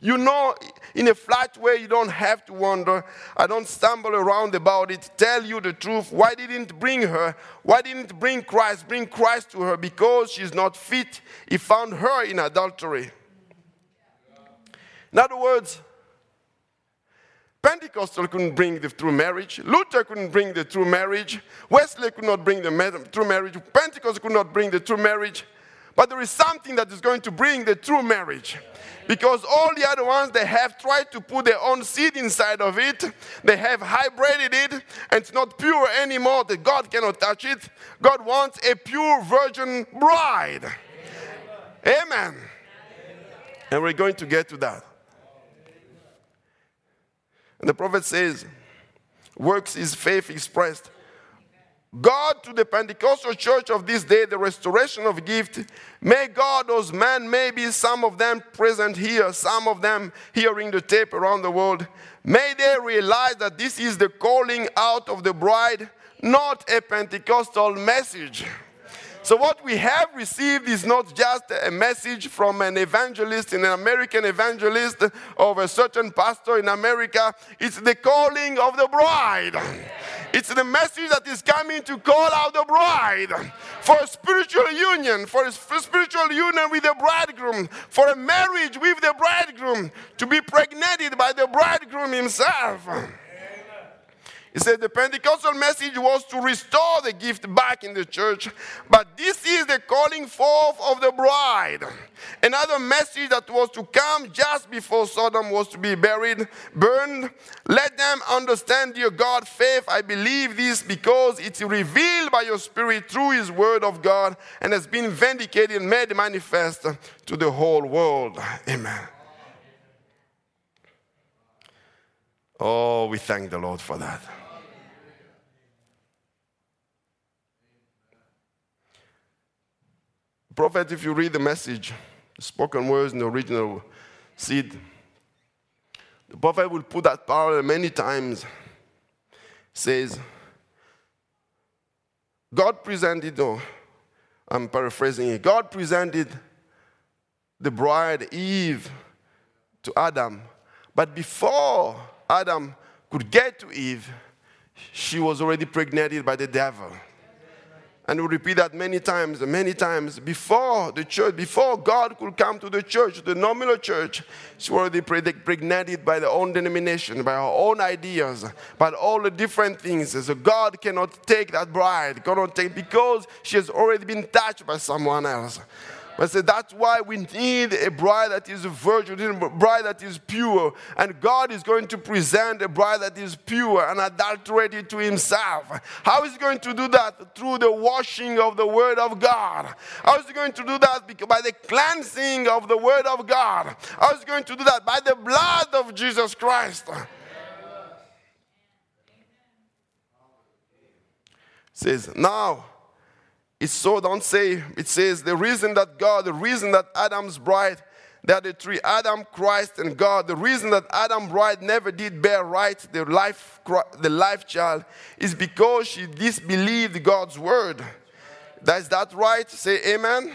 Speaker 2: You know, in a flat way, you don't have to wonder. I don't stumble around about it. Tell you the truth. Why didn't bring her? Why didn't bring Christ? Bring Christ to her because she's not fit. He found her in adultery. In other words, Pentecostal couldn't bring the true marriage. Luther couldn't bring the true marriage. Wesley could not bring the true marriage. Pentecost could not bring the true marriage. But there is something that is going to bring the true marriage. Because all the other ones, they have tried to put their own seed inside of it. They have hybrided it, and it's not pure anymore, that God cannot touch it. God wants a pure virgin bride. Amen. Amen. And we're going to get to that. And the prophet says, works is faith expressed. God to the Pentecostal church of this day, the restoration of gift. May God, those men, maybe some of them present here, some of them hearing the tape around the world, may they realize that this is the calling out of the bride, not a Pentecostal message. So, what we have received is not just a message from an evangelist, an American evangelist, of a certain pastor in America. It's the calling of the bride. It's the message that is coming to call out the bride for a spiritual union, for a spiritual union with the bridegroom, for a marriage with the bridegroom, to be pregnated by the bridegroom himself. He said the Pentecostal message was to restore the gift back in the church, but this is the calling forth of the bride. Another message that was to come just before Sodom was to be buried, burned. Let them understand, dear God, faith. I believe this because it's revealed by your Spirit through His Word of God and has been vindicated and made manifest to the whole world. Amen. Oh, we thank the Lord for that. Prophet, if you read the message, the spoken words in the original seed, the prophet will put that parallel many times. Says, God presented, oh, I'm paraphrasing it, God presented the bride Eve to Adam. But before Adam could get to Eve, she was already pregnated by the devil. And we repeat that many times, many times. Before the church, before God could come to the church, the nominal church, she already impregnated by their own denomination, by her own ideas, by all the different things. So God cannot take that bride, cannot take because she has already been touched by someone else. But say that's why we need a bride that is a virgin, a bride that is pure. And God is going to present a bride that is pure and adulterated to Himself. How is He going to do that? Through the washing of the Word of God. How is He going to do that? By the cleansing of the Word of God. How is He going to do that? By the blood of Jesus Christ. says, now it's so, don't say, it says the reason that God, the reason that Adam's bride, are the three Adam, Christ, and God. The reason that Adam's bride never did bear right the life, the life child is because she disbelieved God's word. Does that right? Say amen.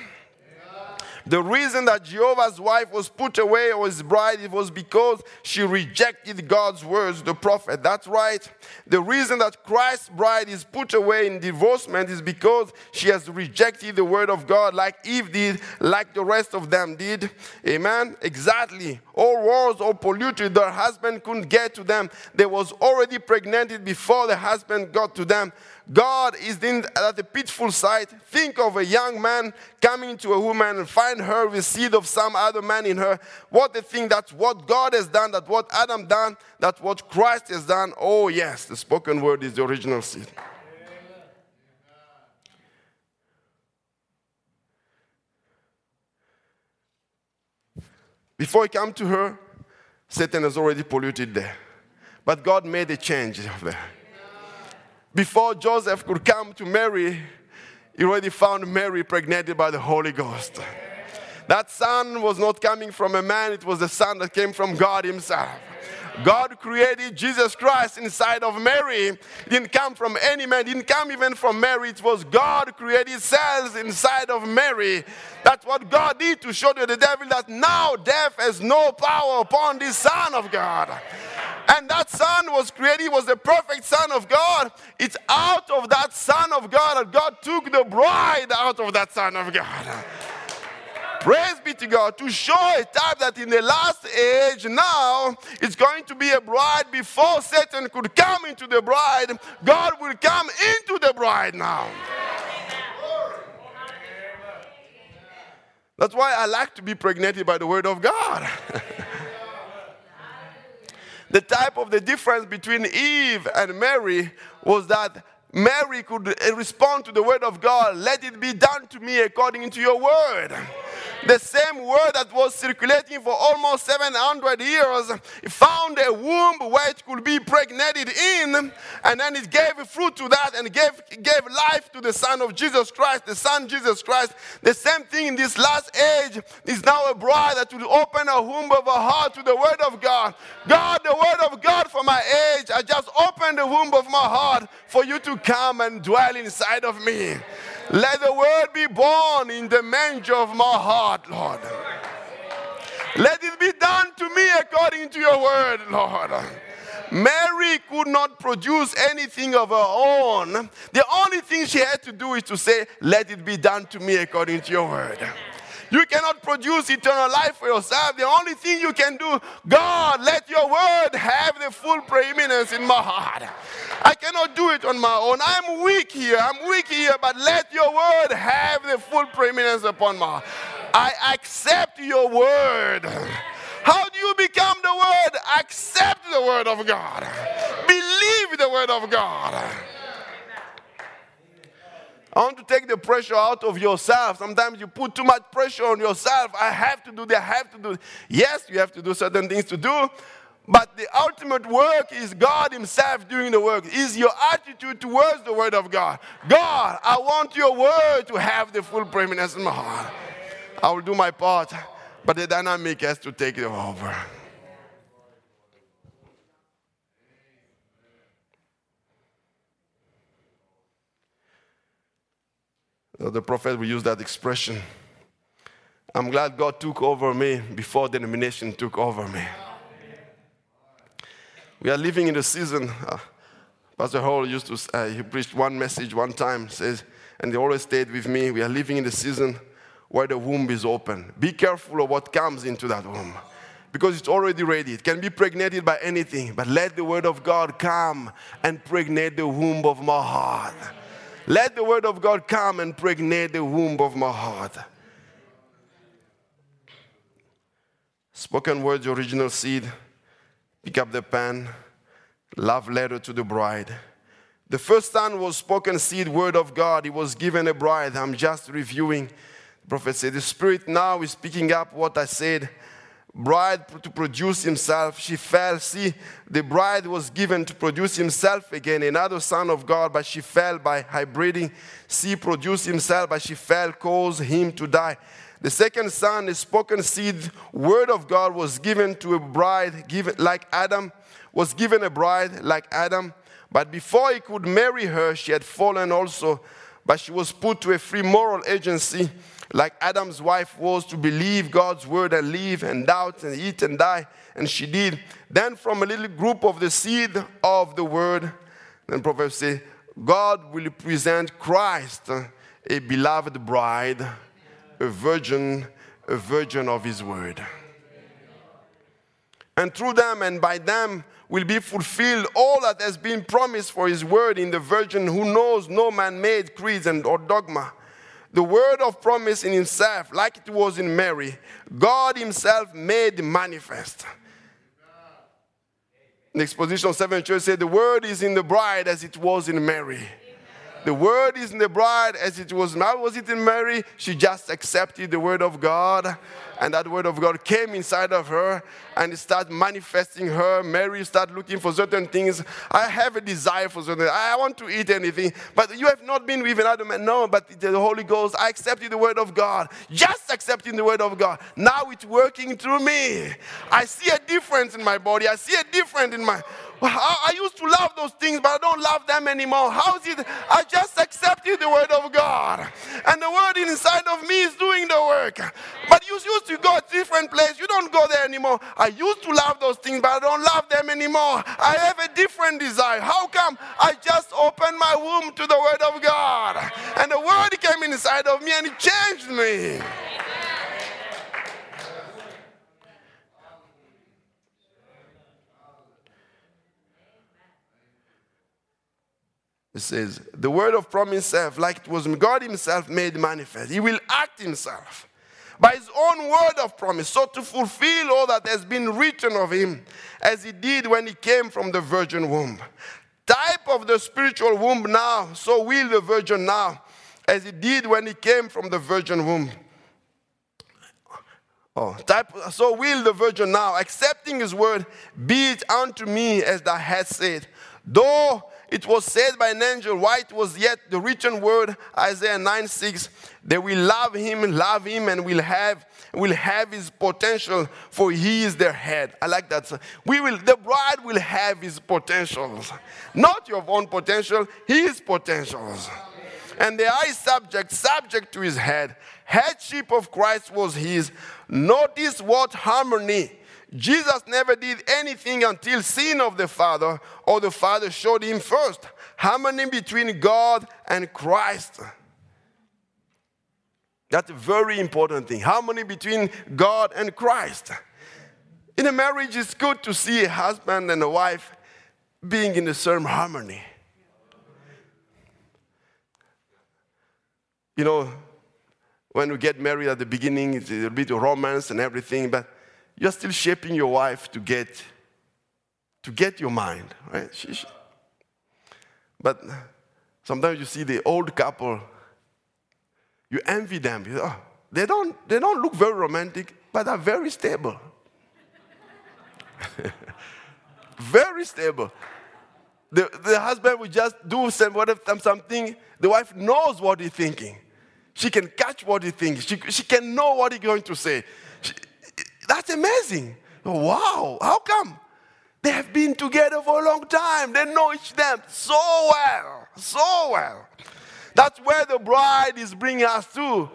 Speaker 2: The reason that Jehovah's wife was put away or his bride it was because she rejected God's words, the prophet. That's right. The reason that Christ's bride is put away in divorcement is because she has rejected the word of God, like Eve did, like the rest of them did. Amen. Exactly. All wars all polluted. Their husband couldn't get to them. They was already pregnant before the husband got to them. God is in at the pitiful sight. Think of a young man coming to a woman and find her with seed of some other man in her. What a thing that's what God has done, that what Adam done, that what Christ has done. Oh yes, the spoken word is the original seed. Before he come to her, Satan has already polluted there. But God made a change there. Before Joseph could come to Mary, he already found Mary pregnant by the Holy Ghost. That son was not coming from a man, it was the son that came from God Himself. God created Jesus Christ inside of Mary. It didn't come from any man, it didn't come even from Mary. It was God created cells inside of Mary. That's what God did to show to the devil that now death has no power upon this Son of God. And that son was created, was the perfect son of God. It's out of that son of God that God took the bride out of that son of God. Praise be to God to show a type that in the last age now it's going to be a bride before Satan could come into the bride. God will come into the bride now. That's why I like to be pregnant by the word of God. the type of the difference between Eve and Mary was that Mary could eh, respond to the word of God, let it be done to me according to your word the same word that was circulating for almost 700 years, found a womb where it could be pregnated in, and then it gave fruit to that and gave, gave life to the Son of Jesus Christ, the Son Jesus Christ. The same thing in this last age is now a bride that will open a womb of her heart to the Word of God. God, the Word of God for my age, I just opened the womb of my heart for you to come and dwell inside of me. Let the word be born in the manger of my heart, Lord. Let it be done to me according to your word, Lord. Mary could not produce anything of her own. The only thing she had to do is to say, Let it be done to me according to your word. You cannot produce eternal life for yourself. The only thing you can do, God, let your word have the full preeminence in my heart. I cannot do it on my own. I'm weak here. I'm weak here, but let your word have the full preeminence upon my heart. I accept your word. How do you become the word? Accept the word of God. Believe the word of God. I want to take the pressure out of yourself. Sometimes you put too much pressure on yourself. I have to do that, I have to do. Yes, you have to do certain things to do, but the ultimate work is God Himself doing the work. Is your attitude towards the Word of God. God, I want your Word to have the full preeminence in my heart. I will do my part, but the dynamic has to take it over. The prophet will use that expression. I'm glad God took over me before denomination took over me. We are living in a season. Uh, Pastor Hall used to, uh, he preached one message one time, says, and they always stayed with me. We are living in the season where the womb is open. Be careful of what comes into that womb because it's already ready. It can be pregnated by anything, but let the word of God come and pregnate the womb of my heart. Let the word of God come and pregnate the womb of my heart. Spoken words, original seed. Pick up the pen. Love letter to the bride. The first time was spoken seed, word of God. He was given a bride. I'm just reviewing. The prophet said, The Spirit now is picking up what I said. Bride to produce himself. She fell. See, the bride was given to produce himself again, another son of God, but she fell by hybriding. See, produce himself, but she fell, caused him to die. The second son, the spoken seed, word of God was given to a bride, given like Adam, was given a bride like Adam. But before he could marry her, she had fallen also. But she was put to a free moral agency, like Adam's wife was, to believe God's word and live and doubt and eat and die. And she did. Then, from a little group of the seed of the word, then Proverbs say, God will present Christ, a beloved bride, a virgin, a virgin of his word. And through them and by them, will be fulfilled all that has been promised for his word in the virgin who knows no man made creeds and or dogma. The word of promise in himself, like it was in Mary, God himself made manifest. The exposition 7 church said, The word is in the bride as it was in Mary. The word is in the bride as it was. How was it in Mary? She just accepted the word of God and that word of God came inside of her and it started manifesting her. Mary started looking for certain things. I have a desire for certain I want to eat anything, but you have not been with another man. No, but the Holy Ghost, I accepted the word of God. Just accepting the word of God. Now it's working through me. I see a difference in my body. I see a difference in my I used to love those things, but I don't love them anymore. How is it? I just accepted the word of God. And the word inside of me is doing the work. But you used to go a different place. You don't go there anymore. I used to love those things, but I don't love them anymore. I have a different desire. How come? I just opened my womb to the word of God. And the word came inside of me and it changed me. It says, the word of promise himself, like it was God Himself made manifest. He will act Himself by His own word of promise, so to fulfill all that has been written of Him, as He did when He came from the virgin womb. Type of the spiritual womb now, so will the virgin now, as He did when He came from the virgin womb. Oh, type, so will the virgin now, accepting his word, be it unto me as thou hast said. Though it was said by an angel, why it was yet the written word, Isaiah 9 6, they will love him, love him, and will have will have his potential, for he is their head. I like that. We will the bride will have his potentials. Not your own potential, his potentials. And they are subject, subject to his head. Headship of Christ was his. Notice what harmony Jesus never did anything until seen of the Father or the Father showed him first. Harmony between God and Christ. That's a very important thing. Harmony between God and Christ. In a marriage, it's good to see a husband and a wife being in the same harmony. You know, when we get married at the beginning, it's a bit of romance and everything, but you're still shaping your wife to get to get your mind, right? She, she, but sometimes you see the old couple, you envy them. You oh, they, don't, they don't look very romantic, but they're very stable. very stable. The, the husband will just do some, whatever, something, the wife knows what he's thinking. She can catch what he thinks. She, she can know what he's going to say. That's amazing. Oh, wow, how come? They have been together for a long time. They know each other so well, so well. That's where the bride is bringing us to.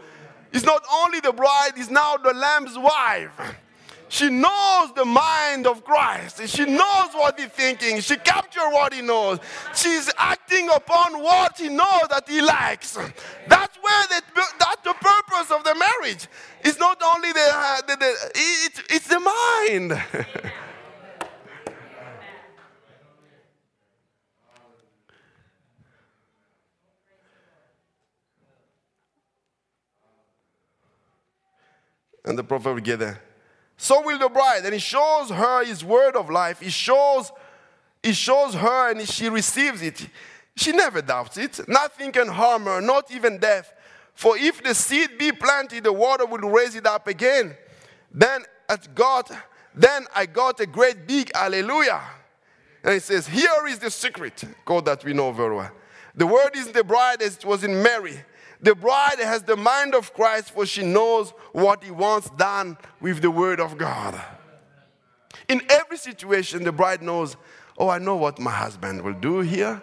Speaker 2: It's not only the bride, it's now the lamb's wife. She knows the mind of Christ. She knows what he's thinking. She captures what he knows. She's acting upon what he knows that he likes. That's where the, that's the purpose of the marriage. It's not only the, uh, the, the it, it's the mind. and the prophet will get there. So will the bride. And he shows her his word of life. He shows, he shows her and she receives it. She never doubts it. Nothing can harm her, not even death. For if the seed be planted, the water will raise it up again. Then at God, then I got a great big hallelujah. And it says, Here is the secret, God that we know very well. The word is the bride as it was in Mary. The bride has the mind of Christ, for she knows what he wants done with the word of God. In every situation, the bride knows, Oh, I know what my husband will do here.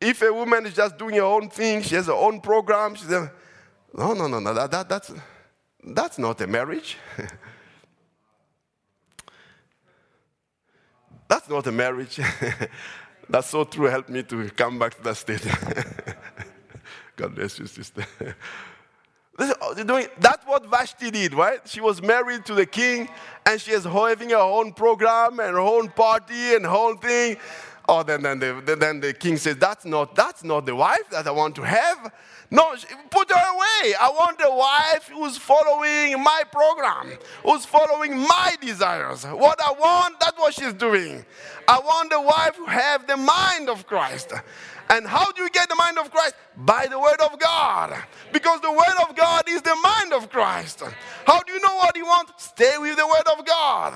Speaker 2: If a woman is just doing her own thing, she has her own program, she's a, no, no, no, no, that, that, that's, that's not a marriage. that's not a marriage. that's so true. Help me to come back to that state. God bless you, sister. Oh, that's what Vashti did, right? She was married to the king and she is having her own program and her own party and her own thing. Oh, then, then, the, then the king says, that's not, that's not the wife that I want to have. No, put her away. I want a wife who's following my program, who's following my desires. What I want, that's what she's doing. I want a wife who have the mind of Christ. And how do you get the mind of Christ? By the word of God. Because the word of God is the mind of Christ. How do you know what you want? Stay with the word of God.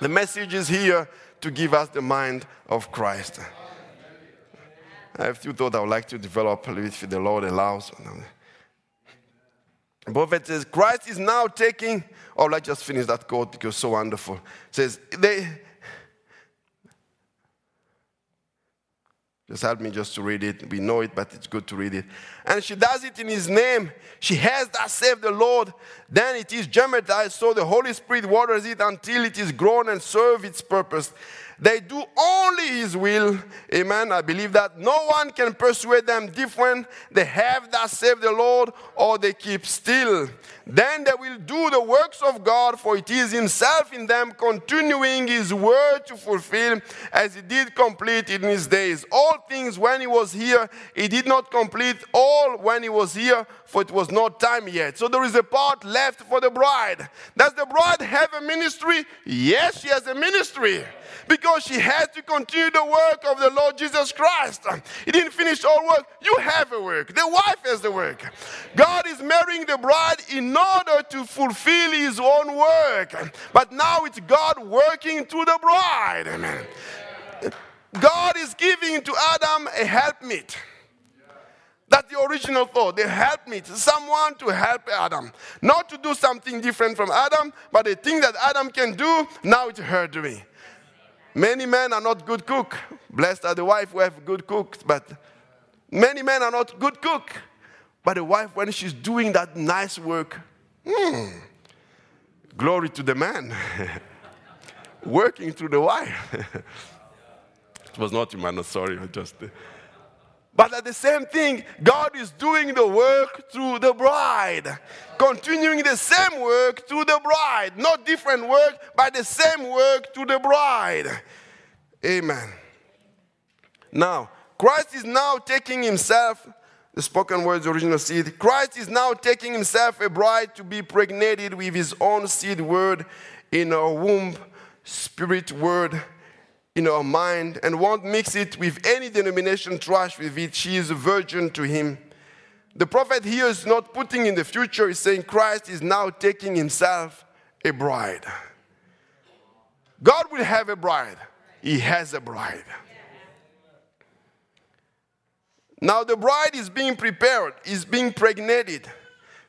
Speaker 2: The message is here to give us the mind of Christ. I have few thoughts I would like to develop if the Lord allows. The prophet says, Christ is now taking, oh, let's just finish that quote because it's so wonderful. It says, they, Just help me just to read it. We know it, but it's good to read it. And she does it in his name. She has that saved the Lord. Then it is germinated, so the Holy Spirit waters it until it is grown and serve its purpose. They do only His will. Amen. I believe that no one can persuade them different. They have that save the Lord or they keep still. Then they will do the works of God, for it is Himself in them, continuing His word to fulfill as He did complete in His days. All things when He was here, He did not complete all when He was here, for it was not time yet. So there is a part left for the bride. Does the bride have a ministry? Yes, she has a ministry because she had to continue the work of the Lord Jesus Christ. He didn't finish all work. You have a work. The wife has the work. God is marrying the bride in order to fulfill his own work. But now it's God working through the bride. Amen. God is giving to Adam a helpmeet. That's the original thought. The helpmeet, someone to help Adam. Not to do something different from Adam, but the thing that Adam can do, now it's her doing. Many men are not good cook. Blessed are the wife who have good cooks, but many men are not good cook. But the wife, when she's doing that nice work, hmm, glory to the man. Working through the wife. it was not you, man. Sorry, I just. Uh, but at the same thing, God is doing the work through the bride, continuing the same work through the bride. Not different work, but the same work to the bride. Amen. Now, Christ is now taking himself, the spoken words, original seed. Christ is now taking himself a bride to be pregnated with his own seed word in her womb, spirit word in her mind and won't mix it with any denomination trash with it. She is a virgin to him. The prophet here is not putting in the future, he's saying Christ is now taking himself a bride. God will have a bride, he has a bride. Now the bride is being prepared, is being pregnated.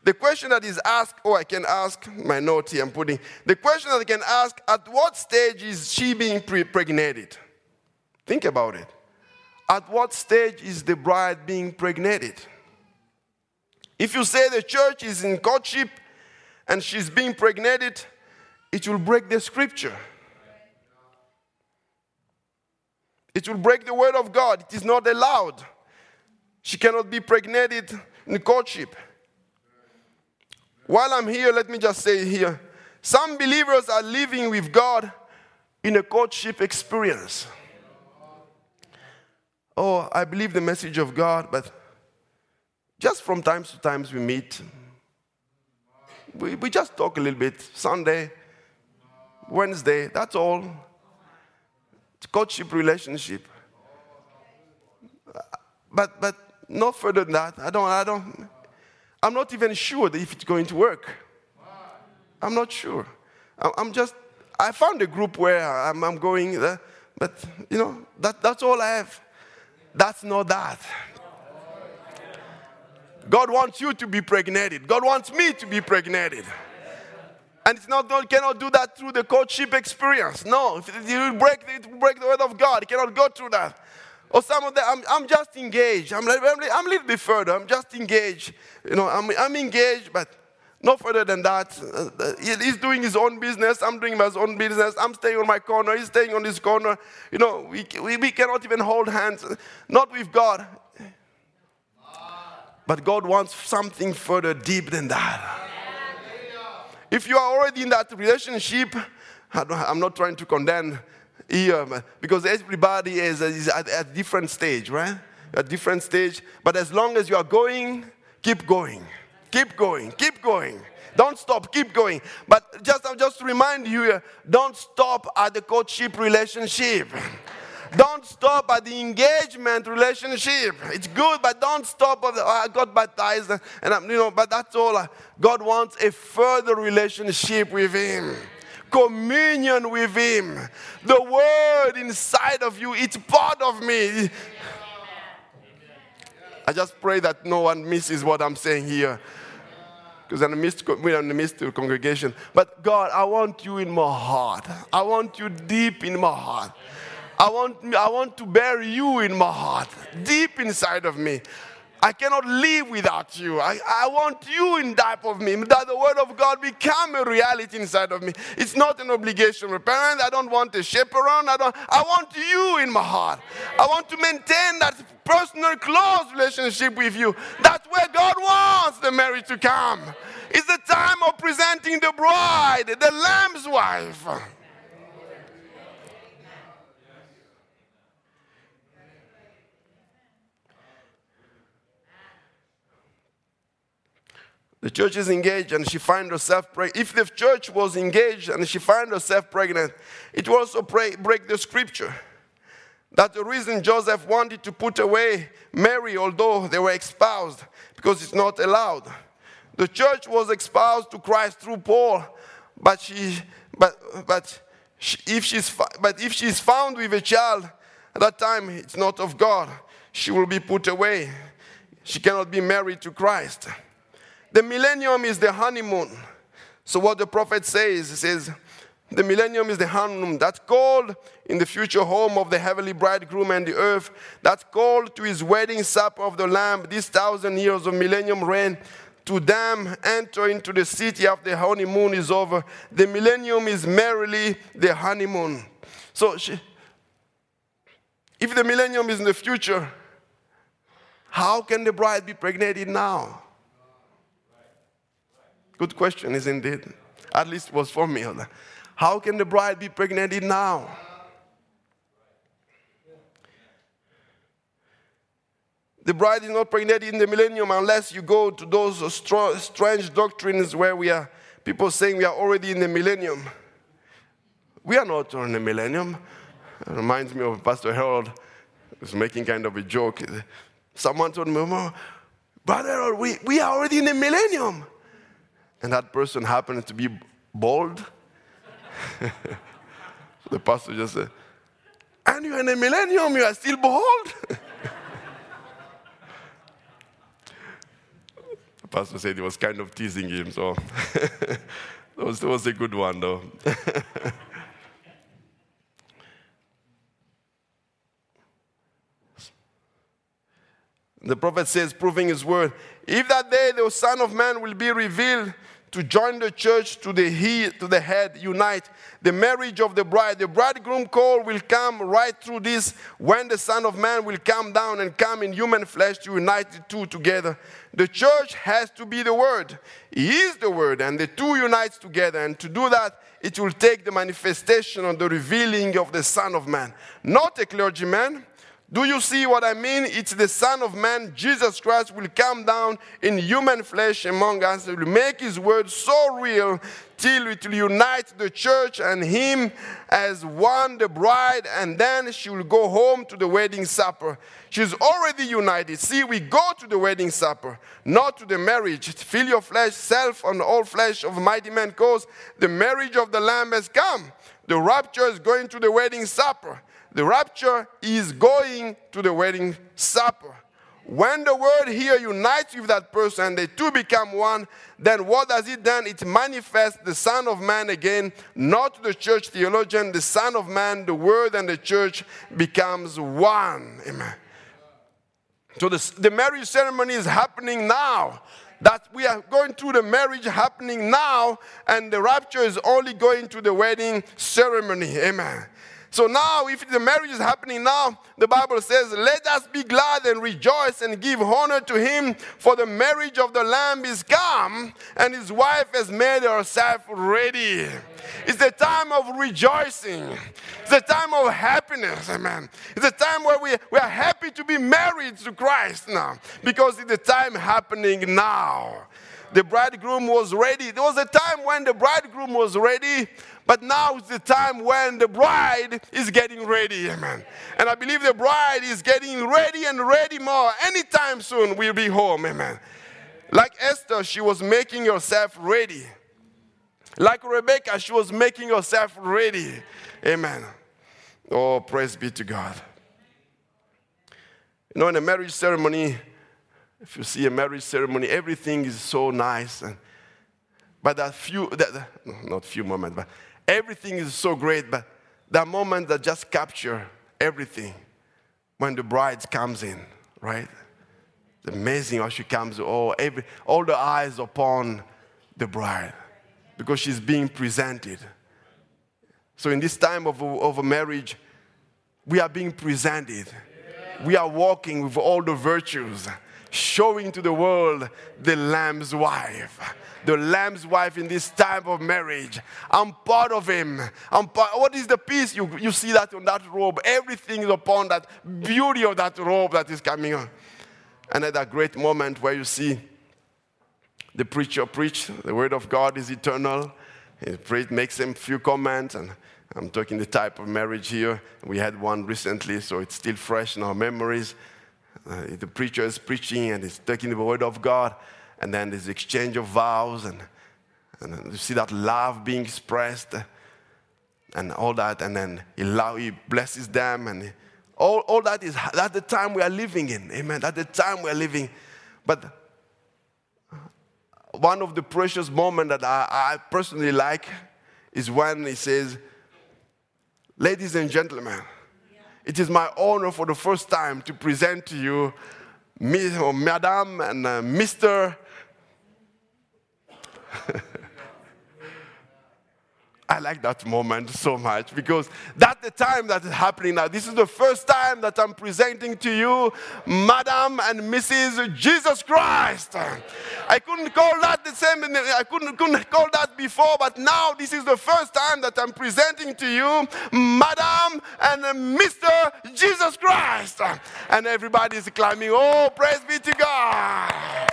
Speaker 2: The question that is asked, or oh, I can ask, my note here I'm putting, the question that I can ask, at what stage is she being pregnated? Think about it. At what stage is the bride being pregnated? If you say the church is in courtship and she's being pregnated, it will break the scripture. It will break the word of God. It is not allowed. She cannot be pregnated in courtship. While I'm here, let me just say here some believers are living with God in a courtship experience. Oh, I believe the message of God, but just from time to time we meet. We, we just talk a little bit. Sunday, Wednesday, that's all. It's courtship relationship. But but no further than that. I don't I don't I'm not even sure if it's going to work. I'm not sure. I'm just I found a group where I'm, I'm going there, but you know, that, that's all I have. That's not that. God wants you to be pregnated. God wants me to be pregnated. And it's not God cannot do that through the courtship experience. No, if you break the, break the word of God. He cannot go through that. Or some of them, I'm, I'm just engaged. I'm, I'm, I'm a little bit further. I'm just engaged. You know, I'm, I'm engaged, but no further than that. Uh, he's doing his own business. I'm doing my own business. I'm staying on my corner. He's staying on his corner. You know, we, we, we cannot even hold hands. Not with God. But God wants something further deep than that. If you are already in that relationship, I'm not trying to condemn here um, because everybody is, is at a different stage, right? A different stage. But as long as you are going, keep going. Keep going. Keep going. Don't stop. Keep going. But just, just to remind you uh, don't stop at the courtship relationship. Don't stop at the engagement relationship. It's good, but don't stop at the, oh, I got baptized and I'm, you know, but that's all. Uh, God wants a further relationship with Him. Communion with Him. The word inside of you, it's part of me. I just pray that no one misses what I'm saying here. Because I'm we're in the midst congregation. But God, I want you in my heart. I want you deep in my heart. I want, I want to bear you in my heart, deep inside of me. I cannot live without you. I, I want you in type of me. That the word of God become a reality inside of me. It's not an obligation. Parent, I don't want a chaperone. I don't I want you in my heart. I want to maintain that personal close relationship with you. That's where God wants the marriage to come. It's the time of presenting the bride, the lamb's wife. The church is engaged and she finds herself pregnant. If the church was engaged and she finds herself pregnant, it will also break the scripture. That's the reason Joseph wanted to put away Mary, although they were espoused, because it's not allowed. The church was espoused to Christ through Paul, but she, but, but she, if she's, but if she's found with a child, at that time it's not of God. She will be put away. She cannot be married to Christ. The millennium is the honeymoon. So, what the prophet says, he says, the millennium is the honeymoon that's called in the future home of the heavenly bridegroom and the earth. That's called to his wedding supper of the Lamb. These thousand years of millennium reign to them enter into the city after the honeymoon is over. The millennium is merely the honeymoon. So, she, if the millennium is in the future, how can the bride be pregnant now? Good question, isn't it? At least was for me. How can the bride be pregnant now? The bride is not pregnant in the millennium unless you go to those strange doctrines where we are people saying we are already in the millennium. We are not in the millennium. It reminds me of Pastor Harold was making kind of a joke. Someone told me, Brother we, we are already in the millennium and that person happened to be bald. the pastor just said, And you're in a millennium, you are still bald? the pastor said he was kind of teasing him, so that, was, that was a good one, though. The prophet says, proving his word, if that day the Son of Man will be revealed to join the church to the, he, to the head, unite the marriage of the bride. The bridegroom call will come right through this when the Son of Man will come down and come in human flesh to unite the two together. The church has to be the Word. He is the Word, and the two unites together. And to do that, it will take the manifestation of the revealing of the Son of Man, not a clergyman do you see what I mean? It's the Son of Man, Jesus Christ, will come down in human flesh among us. He will make His word so real till it will unite the church and Him as one, the bride, and then she will go home to the wedding supper. She's already united. See, we go to the wedding supper, not to the marriage. Fill your flesh, self, and all flesh of mighty men, cause the marriage of the Lamb has come. The rapture is going to the wedding supper. The rapture is going to the wedding supper. When the word here unites with that person, and they two become one, then what does it then? It manifests the Son of Man again, not the church theologian, the Son of Man, the word and the church becomes one. Amen. So the, the marriage ceremony is happening now. That we are going through the marriage happening now, and the rapture is only going to the wedding ceremony. Amen. So now, if the marriage is happening now, the Bible says, Let us be glad and rejoice and give honor to him, for the marriage of the Lamb is come, and his wife has made herself ready. It's the time of rejoicing. It's the time of happiness, amen. It's the time where we, we are happy to be married to Christ now, because it's the time happening now. The bridegroom was ready. There was a time when the bridegroom was ready, but now is the time when the bride is getting ready, amen. And I believe the bride is getting ready and ready more. Anytime soon we'll be home, amen. Like Esther, she was making herself ready. Like Rebecca, she was making herself ready. Amen. Oh, praise be to God. You know, in a marriage ceremony, if you see a marriage ceremony, everything is so nice. And, but that few, that, not few moments, but Everything is so great, but that moment that just capture everything when the bride comes in, right? It's amazing how she comes, oh, every, all the eyes upon the bride because she's being presented. So in this time of, of a marriage, we are being presented. We are walking with all the virtues, showing to the world the Lamb's wife the lamb's wife in this time of marriage. I'm part of him. I'm part, what is the peace? You, you see that on that robe. Everything is upon that beauty of that robe that is coming on. And at that great moment where you see the preacher preach, the word of God is eternal. He makes him few comments, and I'm talking the type of marriage here. We had one recently, so it's still fresh in our memories. Uh, the preacher is preaching and he's taking the word of God and then there's exchange of vows, and, and uh, you see that love being expressed, uh, and all that, and then he, love, he blesses them, and he, all, all that is that's the time we are living in. Amen. That's the time we are living. But uh, one of the precious moments that I, I personally like is when he says, Ladies and gentlemen, it is my honor for the first time to present to you Madam and uh, Mr. I like that moment so much because that's the time that is happening now. This is the first time that I'm presenting to you Madam and Mrs. Jesus Christ. I couldn't call that the same, I couldn't, couldn't call that before, but now this is the first time that I'm presenting to you Madam and Mr. Jesus Christ. And everybody's climbing, oh, praise be to God.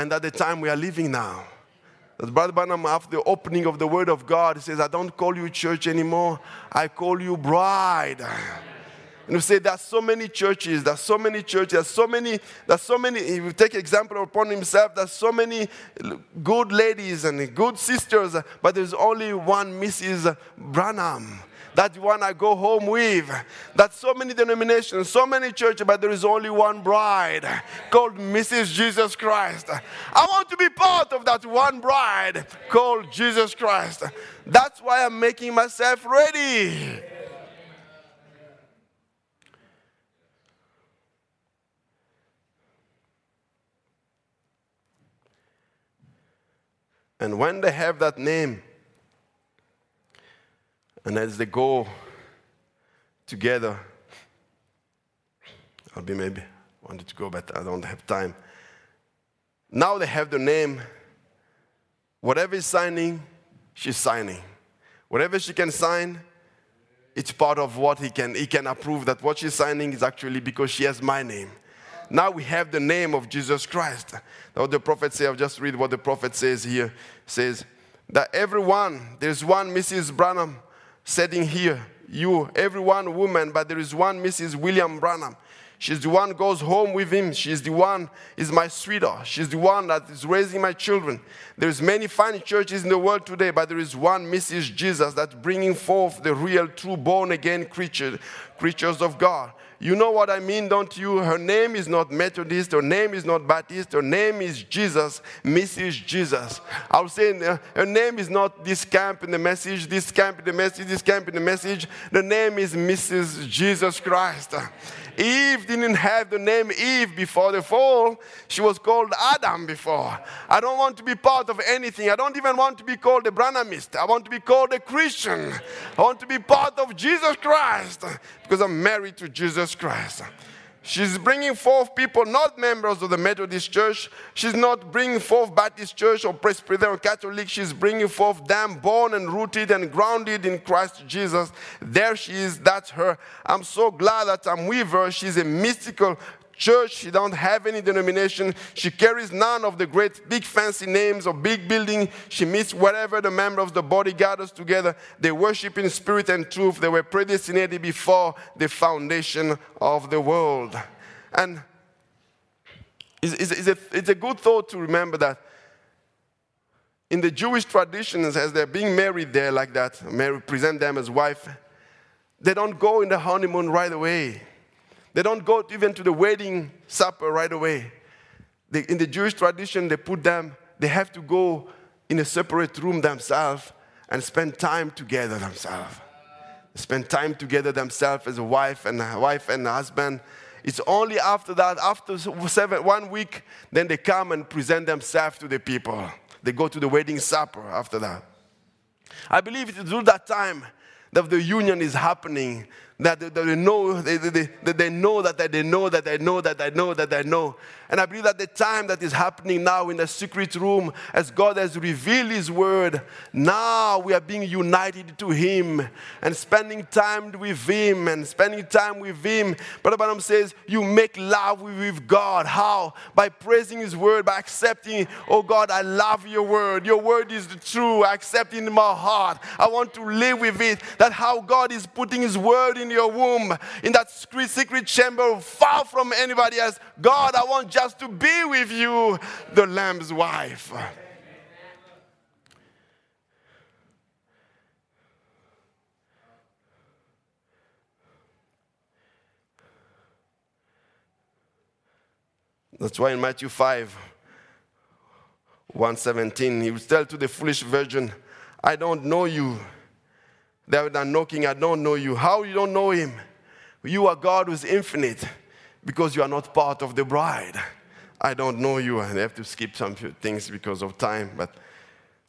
Speaker 2: And at the time we are living now, as Brother Branham, after the opening of the Word of God, he says, I don't call you church anymore, I call you bride. And we say there's so many churches, there's so many churches, there's so many, there's so many, if you take example upon himself, there's so many good ladies and good sisters, but there's only one Mrs. Branham. That one I go home with. That's so many denominations, so many churches, but there is only one bride called Mrs. Jesus Christ. I want to be part of that one bride called Jesus Christ. That's why I'm making myself ready. And when they have that name, and as they go together, I'll be maybe wanted to go, but I don't have time. Now they have the name. Whatever is signing, she's signing. Whatever she can sign, it's part of what he can he can approve that what she's signing is actually because she has my name. Now we have the name of Jesus Christ. What the prophet says, I'll just read what the prophet says here. Says that everyone, there's one Mrs. Branham sitting here. You, everyone woman, but there is one Mrs. William Branham. She's the one goes home with him. She's the one is my sweetheart. She's the one that is raising my children. There's many fine churches in the world today, but there is one Mrs. Jesus that's bringing forth the real, true, born again creature, creatures of God. You know what I mean, don't you? Her name is not Methodist, her name is not Baptist, her name is Jesus, Mrs. Jesus. I was saying uh, her name is not this camp in the message, this camp in the message, this camp in the message. The name is Mrs. Jesus Christ. Eve didn't have the name Eve before the fall. She was called Adam before. I don't want to be part of anything. I don't even want to be called a Branhamist. I want to be called a Christian. I want to be part of Jesus Christ because I'm married to Jesus Christ. She's bringing forth people not members of the Methodist Church. She's not bringing forth Baptist Church or Presbyterian or Catholic. She's bringing forth them born and rooted and grounded in Christ Jesus. There she is. That's her. I'm so glad that I'm with her. She's a mystical church. She don't have any denomination. She carries none of the great big fancy names or big building. She meets wherever the members of the body gathers together. They worship in spirit and truth. They were predestinated before the foundation of the world. And it's, it's, a, it's a good thought to remember that in the Jewish traditions, as they're being married there like that, Mary present them as wife, they don't go in the honeymoon right away. They don't go even to the wedding supper right away. They, in the Jewish tradition, they put them, they have to go in a separate room themselves and spend time together themselves. Spend time together themselves as a wife and a wife and a husband. It's only after that, after seven, one week, then they come and present themselves to the people. They go to the wedding supper after that. I believe it's through that time that the union is happening that they, know they, they, they, they know that they know that they know that they know that they know. And I believe that the time that is happening now in the secret room, as God has revealed His word, now we are being united to Him and spending time with Him and spending time with Him. Brother Branham says, You make love with God. How? By praising His word, by accepting, Oh God, I love your word. Your word is the true. I accept it in my heart. I want to live with it. That how God is putting His word in your womb, in that secret chamber, far from anybody else. God, I want just to be with you, the Lamb's wife. That's why in Matthew 5, 117, he will tell to the foolish virgin, I don't know you. They are knocking, I don't know you. How you don't know him? You are God who's infinite because you are not part of the bride. I don't know you. I have to skip some few things because of time. But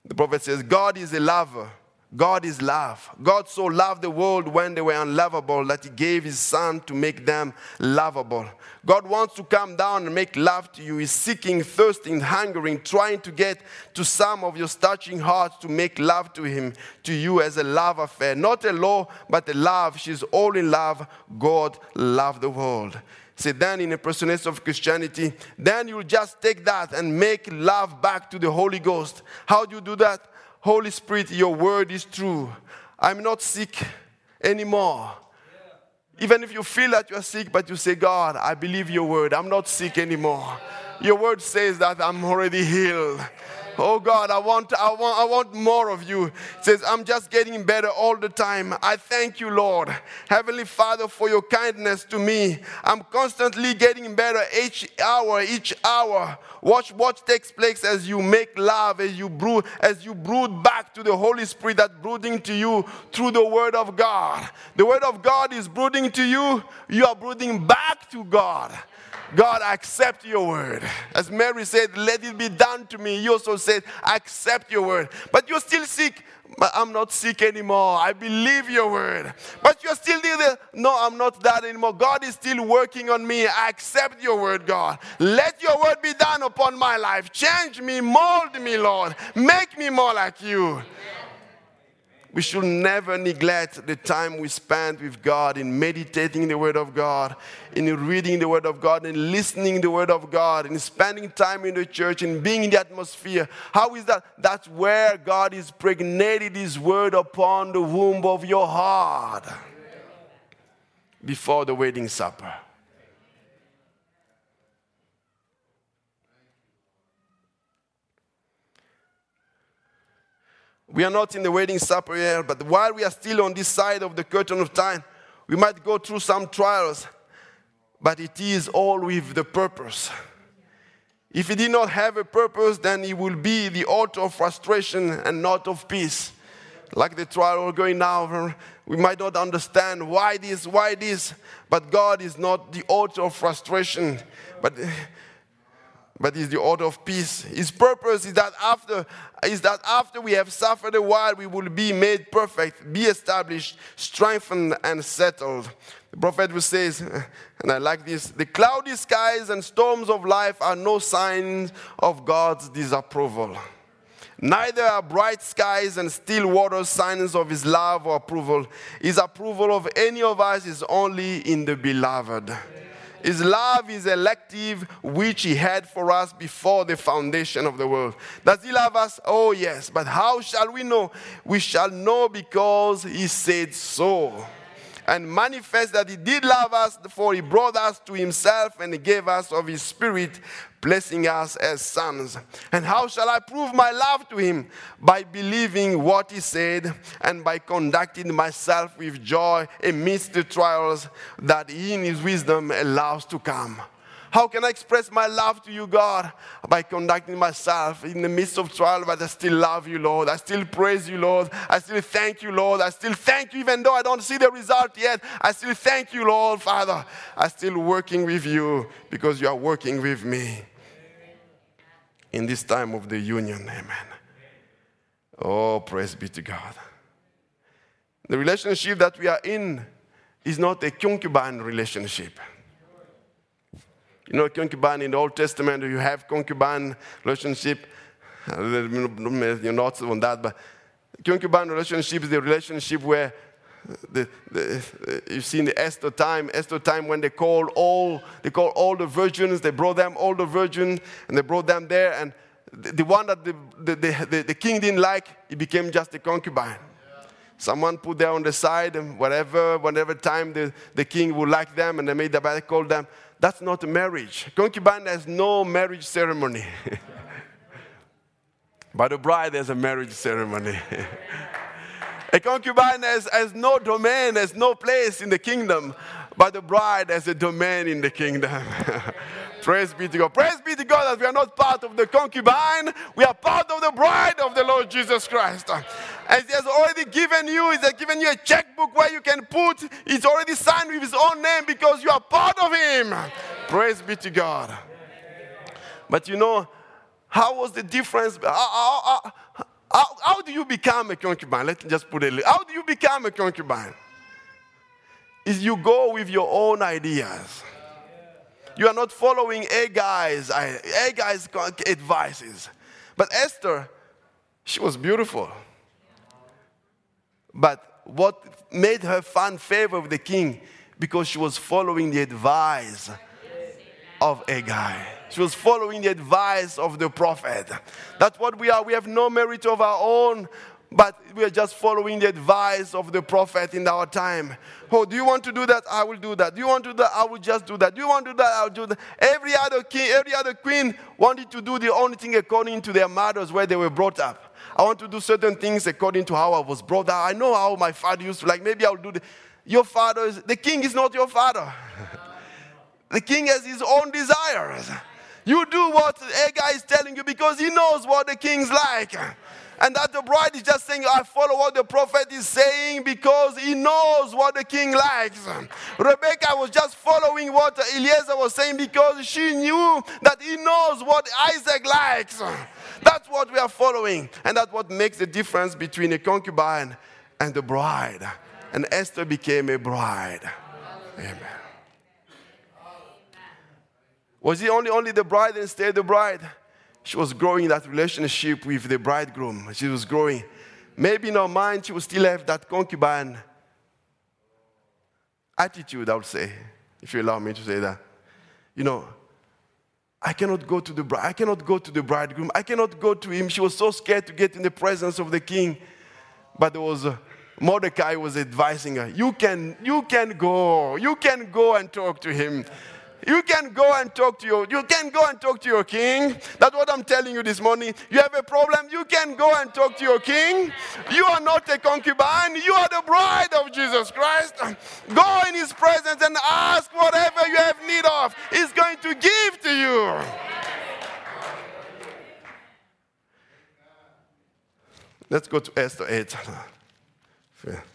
Speaker 2: the prophet says, God is a lover. God is love. God so loved the world when they were unlovable that He gave His Son to make them lovable. God wants to come down and make love to you. He's seeking, thirsting, hungering, trying to get to some of your starching hearts to make love to Him, to you as a love affair. Not a law, but a love. She's all in love. God loved the world. See, then in a personage of Christianity, then you'll just take that and make love back to the Holy Ghost. How do you do that? Holy Spirit, your word is true. I'm not sick anymore. Even if you feel that you're sick, but you say, God, I believe your word. I'm not sick anymore. Your word says that I'm already healed. Oh God, I want, I want, I want more of you. Says, I'm just getting better all the time. I thank you, Lord. Heavenly Father, for your kindness to me. I'm constantly getting better each hour, each hour. Watch what takes place as you make love, as you brood, as you brood back to the Holy Spirit that brooding to you through the Word of God. The Word of God is brooding to you, you are brooding back to God. God, I accept your word. As Mary said, let it be done to me. You also said, I accept your word. But you're still sick. But I'm not sick anymore. I believe your word. But you're still there. No, I'm not that anymore. God is still working on me. I accept your word, God. Let your word be done upon my life. Change me, mold me, Lord. Make me more like you. We should never neglect the time we spend with God in meditating the Word of God, in reading the Word of God, in listening the Word of God, in spending time in the church, in being in the atmosphere. How is that? That's where God is pregnated His Word upon the womb of your heart before the wedding supper. We are not in the wedding supper yet, but while we are still on this side of the curtain of time, we might go through some trials, but it is all with the purpose. If he did not have a purpose, then he will be the author of frustration and not of peace. Like the trial we're going now, we might not understand why this, why this, but God is not the author of frustration, but but is the order of peace. His purpose is that after is that after we have suffered a while, we will be made perfect, be established, strengthened, and settled. The prophet says, and I like this: the cloudy skies and storms of life are no signs of God's disapproval. Neither are bright skies and still waters signs of his love or approval. His approval of any of us is only in the beloved. His love is elective, which He had for us before the foundation of the world. Does He love us? Oh, yes. But how shall we know? We shall know because He said so. And manifest that He did love us, for He brought us to Himself and He gave us of His Spirit blessing us as sons. And how shall I prove my love to him? By believing what he said and by conducting myself with joy amidst the trials that he in his wisdom allows to come. How can I express my love to you, God? By conducting myself in the midst of trial, but I still love you, Lord. I still praise you, Lord. I still thank you, Lord. I still thank you, even though I don't see the result yet. I still thank you, Lord, Father. I'm still working with you because you are working with me in this time of the union. Amen. Oh, praise be to God. The relationship that we are in is not a concubine relationship. You know, concubine in the Old Testament, you have concubine relationship. You're not on that, but concubine relationship is the relationship where the, the, you've seen the Esther time, Esther time when they called all, they called all the virgins, they brought them all the virgins, and they brought them there, and the, the one that the, the, the, king didn't like, he became just a concubine. Someone put there on the side, and whatever, whatever time the, the king would like them, and they made the battle call them. That's not a marriage. Concubine has no marriage ceremony. but the bride has a marriage ceremony. A concubine has, has no domain, has no place in the kingdom, but the bride has a domain in the kingdom. Praise be to God. Praise be to God that we are not part of the concubine, we are part of the bride of the Lord Jesus Christ. As He has already given you, He has given you a checkbook where you can put, it's already signed with His own name because you are part of Him. Praise be to God. But you know, how was the difference? How, how do you become a concubine? Let's just put it. How do you become a concubine? Is you go with your own ideas. You are not following Hegai's a guy's advices. But Esther, she was beautiful. But what made her find favor with the king? Because she was following the advice of a guy. She was following the advice of the prophet. That's what we are. We have no merit of our own, but we are just following the advice of the prophet in our time. Oh, do you want to do that? I will do that. Do you want to do that? I will just do that. Do you want to do that? I'll do that. Every other king, every other queen wanted to do the only thing according to their mothers where they were brought up. I want to do certain things according to how I was brought up. I know how my father used to like. Maybe I'll do the. Your father is the king is not your father. the king has his own desires. You do what Hegai is telling you because he knows what the king's like. And that the bride is just saying, I follow what the prophet is saying because he knows what the king likes. Rebecca was just following what Eliezer was saying because she knew that he knows what Isaac likes. That's what we are following. And that's what makes the difference between a concubine and the bride. And Esther became a bride. Amen. Was it only, only the bride and stayed the bride? She was growing that relationship with the bridegroom. She was growing. Maybe in her mind, she would still have that concubine attitude, I would say, if you allow me to say that. You know, I cannot go to the bride. I cannot go to the bridegroom. I cannot go to him. She was so scared to get in the presence of the king. But there was Mordecai was advising her. You can, you can go. You can go and talk to him. You can go and talk to your, you can go and talk to your king. That's what I'm telling you this morning. You have a problem, you can go and talk to your king. You are not a concubine, you are the bride of Jesus Christ. Go in his presence and ask whatever you have need of. He's going to give to you. Let's go to Esther 8.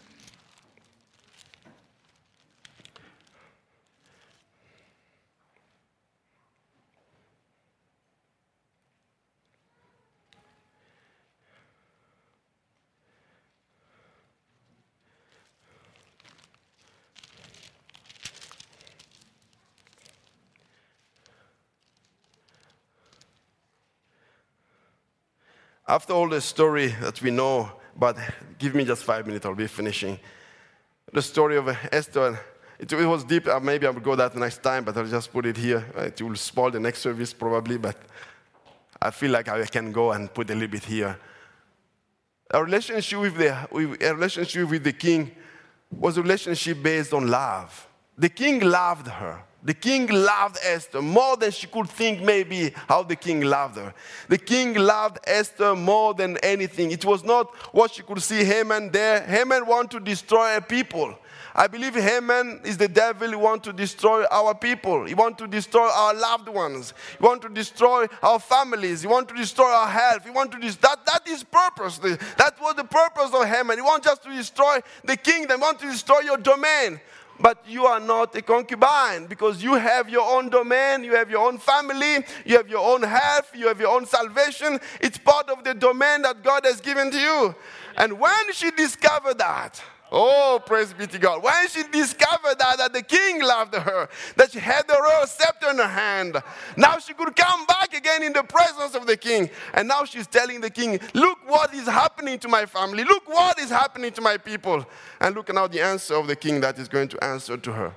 Speaker 2: After all the story that we know, but give me just five minutes, I'll be finishing. The story of Esther, it, it was deep. Uh, maybe I will go that next time, but I'll just put it here. It will spoil the next service probably, but I feel like I can go and put a little bit here. A relationship with the, with, a relationship with the king was a relationship based on love. The king loved her. The king loved Esther more than she could think, maybe, how the king loved her. The king loved Esther more than anything. It was not what she could see Haman there. Haman want to destroy people. I believe Haman is the devil who want to destroy our people. He want to destroy our loved ones. He want to destroy our families. He want to destroy our health. He want to that that is purpose. That was the purpose of Haman. He want just to destroy the kingdom. He want to destroy your domain but you are not a concubine because you have your own domain, you have your own family, you have your own health, you have your own salvation. It's part of the domain that God has given to you. And when she discovered that, Oh, praise be to God. When she discovered that, that the king loved her, that she had the royal scepter in her hand, now she could come back again in the presence of the king. And now she's telling the king, Look what is happening to my family. Look what is happening to my people. And look now the answer of the king that is going to answer to her.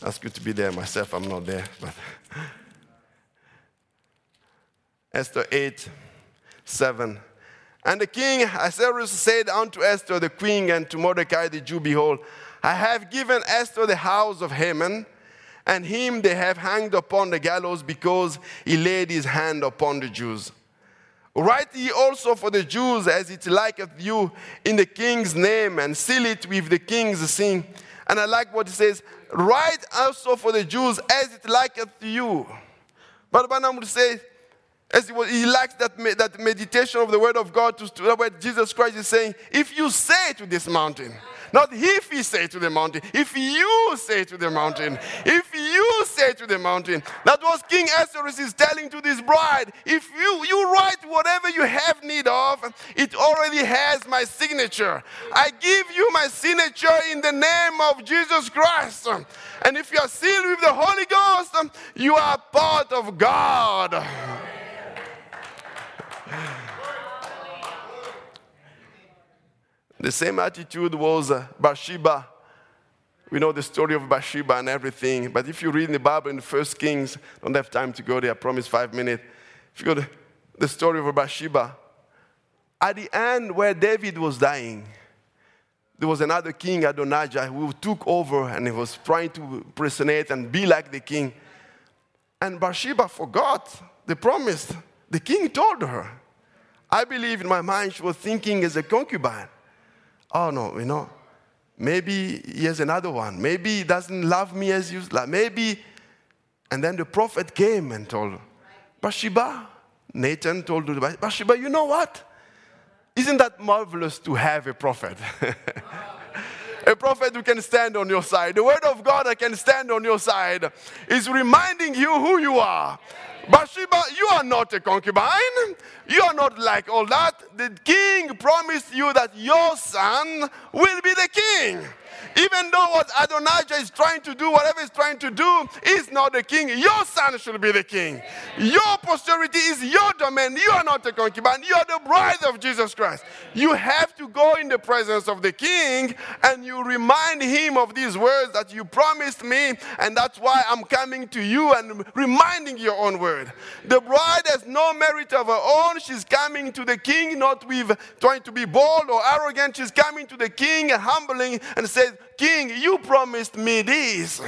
Speaker 2: That's good to be there myself. I'm not there. But Esther 8, 7. And the king Ahasuerus said unto Esther the queen and to Mordecai the Jew, Behold, I have given Esther the house of Haman, and him they have hanged upon the gallows because he laid his hand upon the Jews. Write ye also for the Jews as it liketh you in the king's name, and seal it with the king's seal. And I like what it says, write also for the Jews as it liketh you. But Branham would say, as he, likes that, that meditation of the word of God to, to where Jesus Christ is saying, if you say to this mountain, not if he say to the mountain, if you say to the mountain, if you say to the mountain. That was King Ahasuerus is telling to this bride, if you, you write whatever you have need of, it already has my signature. I give you my signature in the name of Jesus Christ. And if you are sealed with the Holy Ghost, you are part of God. The same attitude was uh, Bathsheba. We know the story of Bathsheba and everything. But if you read in the Bible in the First Kings, don't have time to go there. I promise five minutes. If you go to the story of Bathsheba, at the end where David was dying, there was another king, Adonijah, who took over and he was trying to impersonate and be like the king. And Bathsheba forgot the promise the king told her. I believe in my mind she was thinking as a concubine. Oh no, you know, maybe he has another one. Maybe he doesn't love me as you love. Maybe. And then the prophet came and told. Bathsheba, Nathan told to Bathsheba, you know what? Isn't that marvelous to have a prophet? a prophet who can stand on your side. The word of God that can stand on your side is reminding you who you are. Bathsheba, you are not a concubine. You are not like all that. The king promised you that your son will be the king. Even though what Adonijah is trying to do, whatever he's trying to do, is not the king. Your son should be the king. Your posterity is your domain. You are not a concubine. You are the bride of Jesus Christ. You have to go in the presence of the king and you remind him of these words that you promised me, and that's why I'm coming to you and reminding your own word. The bride has no merit of her own. She's coming to the king, not with trying to be bold or arrogant. She's coming to the king humbling and says, King, you promised me this.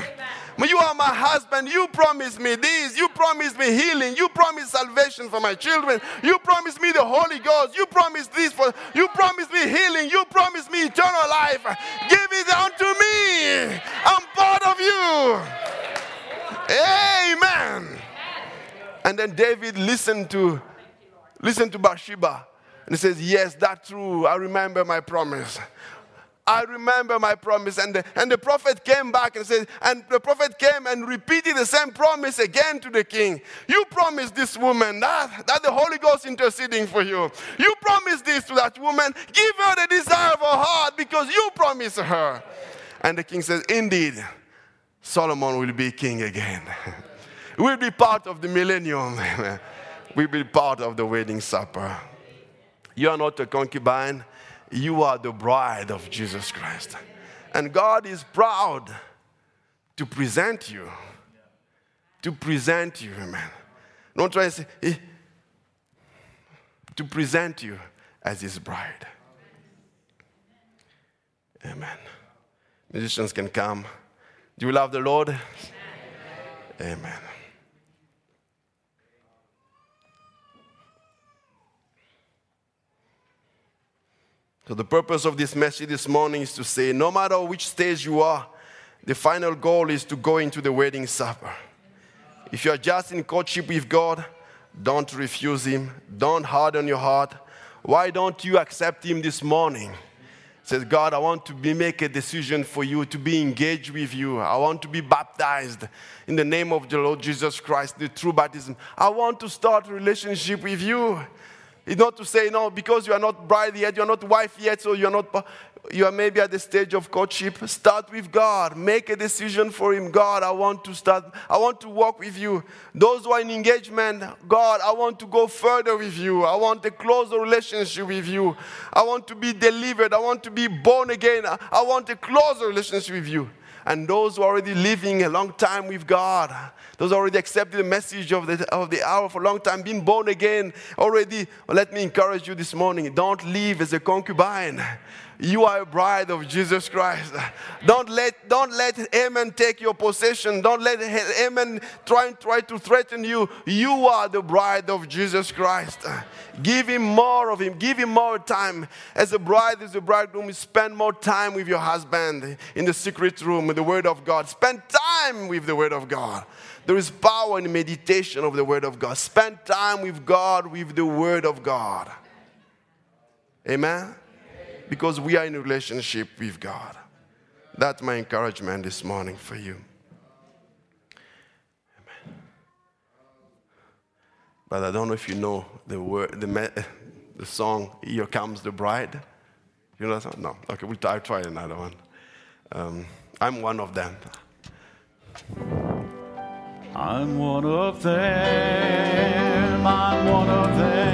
Speaker 2: When you are my husband, you promised me this. You promised me healing. You promised salvation for my children. You promised me the Holy Ghost. You promised this for you promised me healing. You promised me eternal life. Give it unto me. I'm part of you. Amen. And then David listened to listened to Bathsheba. And he says, Yes, that's true. I remember my promise. I remember my promise. And the, and the prophet came back and said, and the prophet came and repeated the same promise again to the king. You promised this woman that, that the Holy Ghost interceding for you. You promised this to that woman. Give her the desire of her heart because you promised her. And the king says, Indeed, Solomon will be king again. we'll be part of the millennium. we'll be part of the wedding supper. You are not a concubine you are the bride of Jesus Christ. And God is proud to present you. To present you, amen. Don't try to say, eh, to present you as his bride. Amen. Musicians can come. Do you love the Lord? Amen. Amen. So, the purpose of this message this morning is to say no matter which stage you are, the final goal is to go into the wedding supper. If you are just in courtship with God, don't refuse Him, don't harden your heart. Why don't you accept Him this morning? Says, God, I want to be, make a decision for you, to be engaged with you. I want to be baptized in the name of the Lord Jesus Christ, the true baptism. I want to start relationship with you. It's not to say, no, because you are not bride yet, you are not wife yet, so you are not, you are maybe at the stage of courtship. Start with God. Make a decision for Him. God, I want to start, I want to walk with you. Those who are in engagement, God, I want to go further with you. I want a closer relationship with you. I want to be delivered. I want to be born again. I want a closer relationship with you and those who are already living a long time with God, those already accepted the message of the, of the hour for a long time, been born again already, well, let me encourage you this morning don't live as a concubine. You are a bride of Jesus Christ. Don't let, don't let Haman take your possession. Don't let Haman try, try to threaten you. You are the bride of Jesus Christ. Give him more of him. Give him more time. As a bride, as a bridegroom, spend more time with your husband in the secret room with the Word of God. Spend time with the Word of God. There is power in meditation of the Word of God. Spend time with God with the Word of God. Amen? Because we are in relationship with God. That's my encouragement this morning for you. Amen. But I don't know if you know the word, the, the song "Here Comes the Bride." You know that song? No. Okay, we'll try, try another one. Um, I'm one of them.
Speaker 1: I'm one of them. I'm one of them.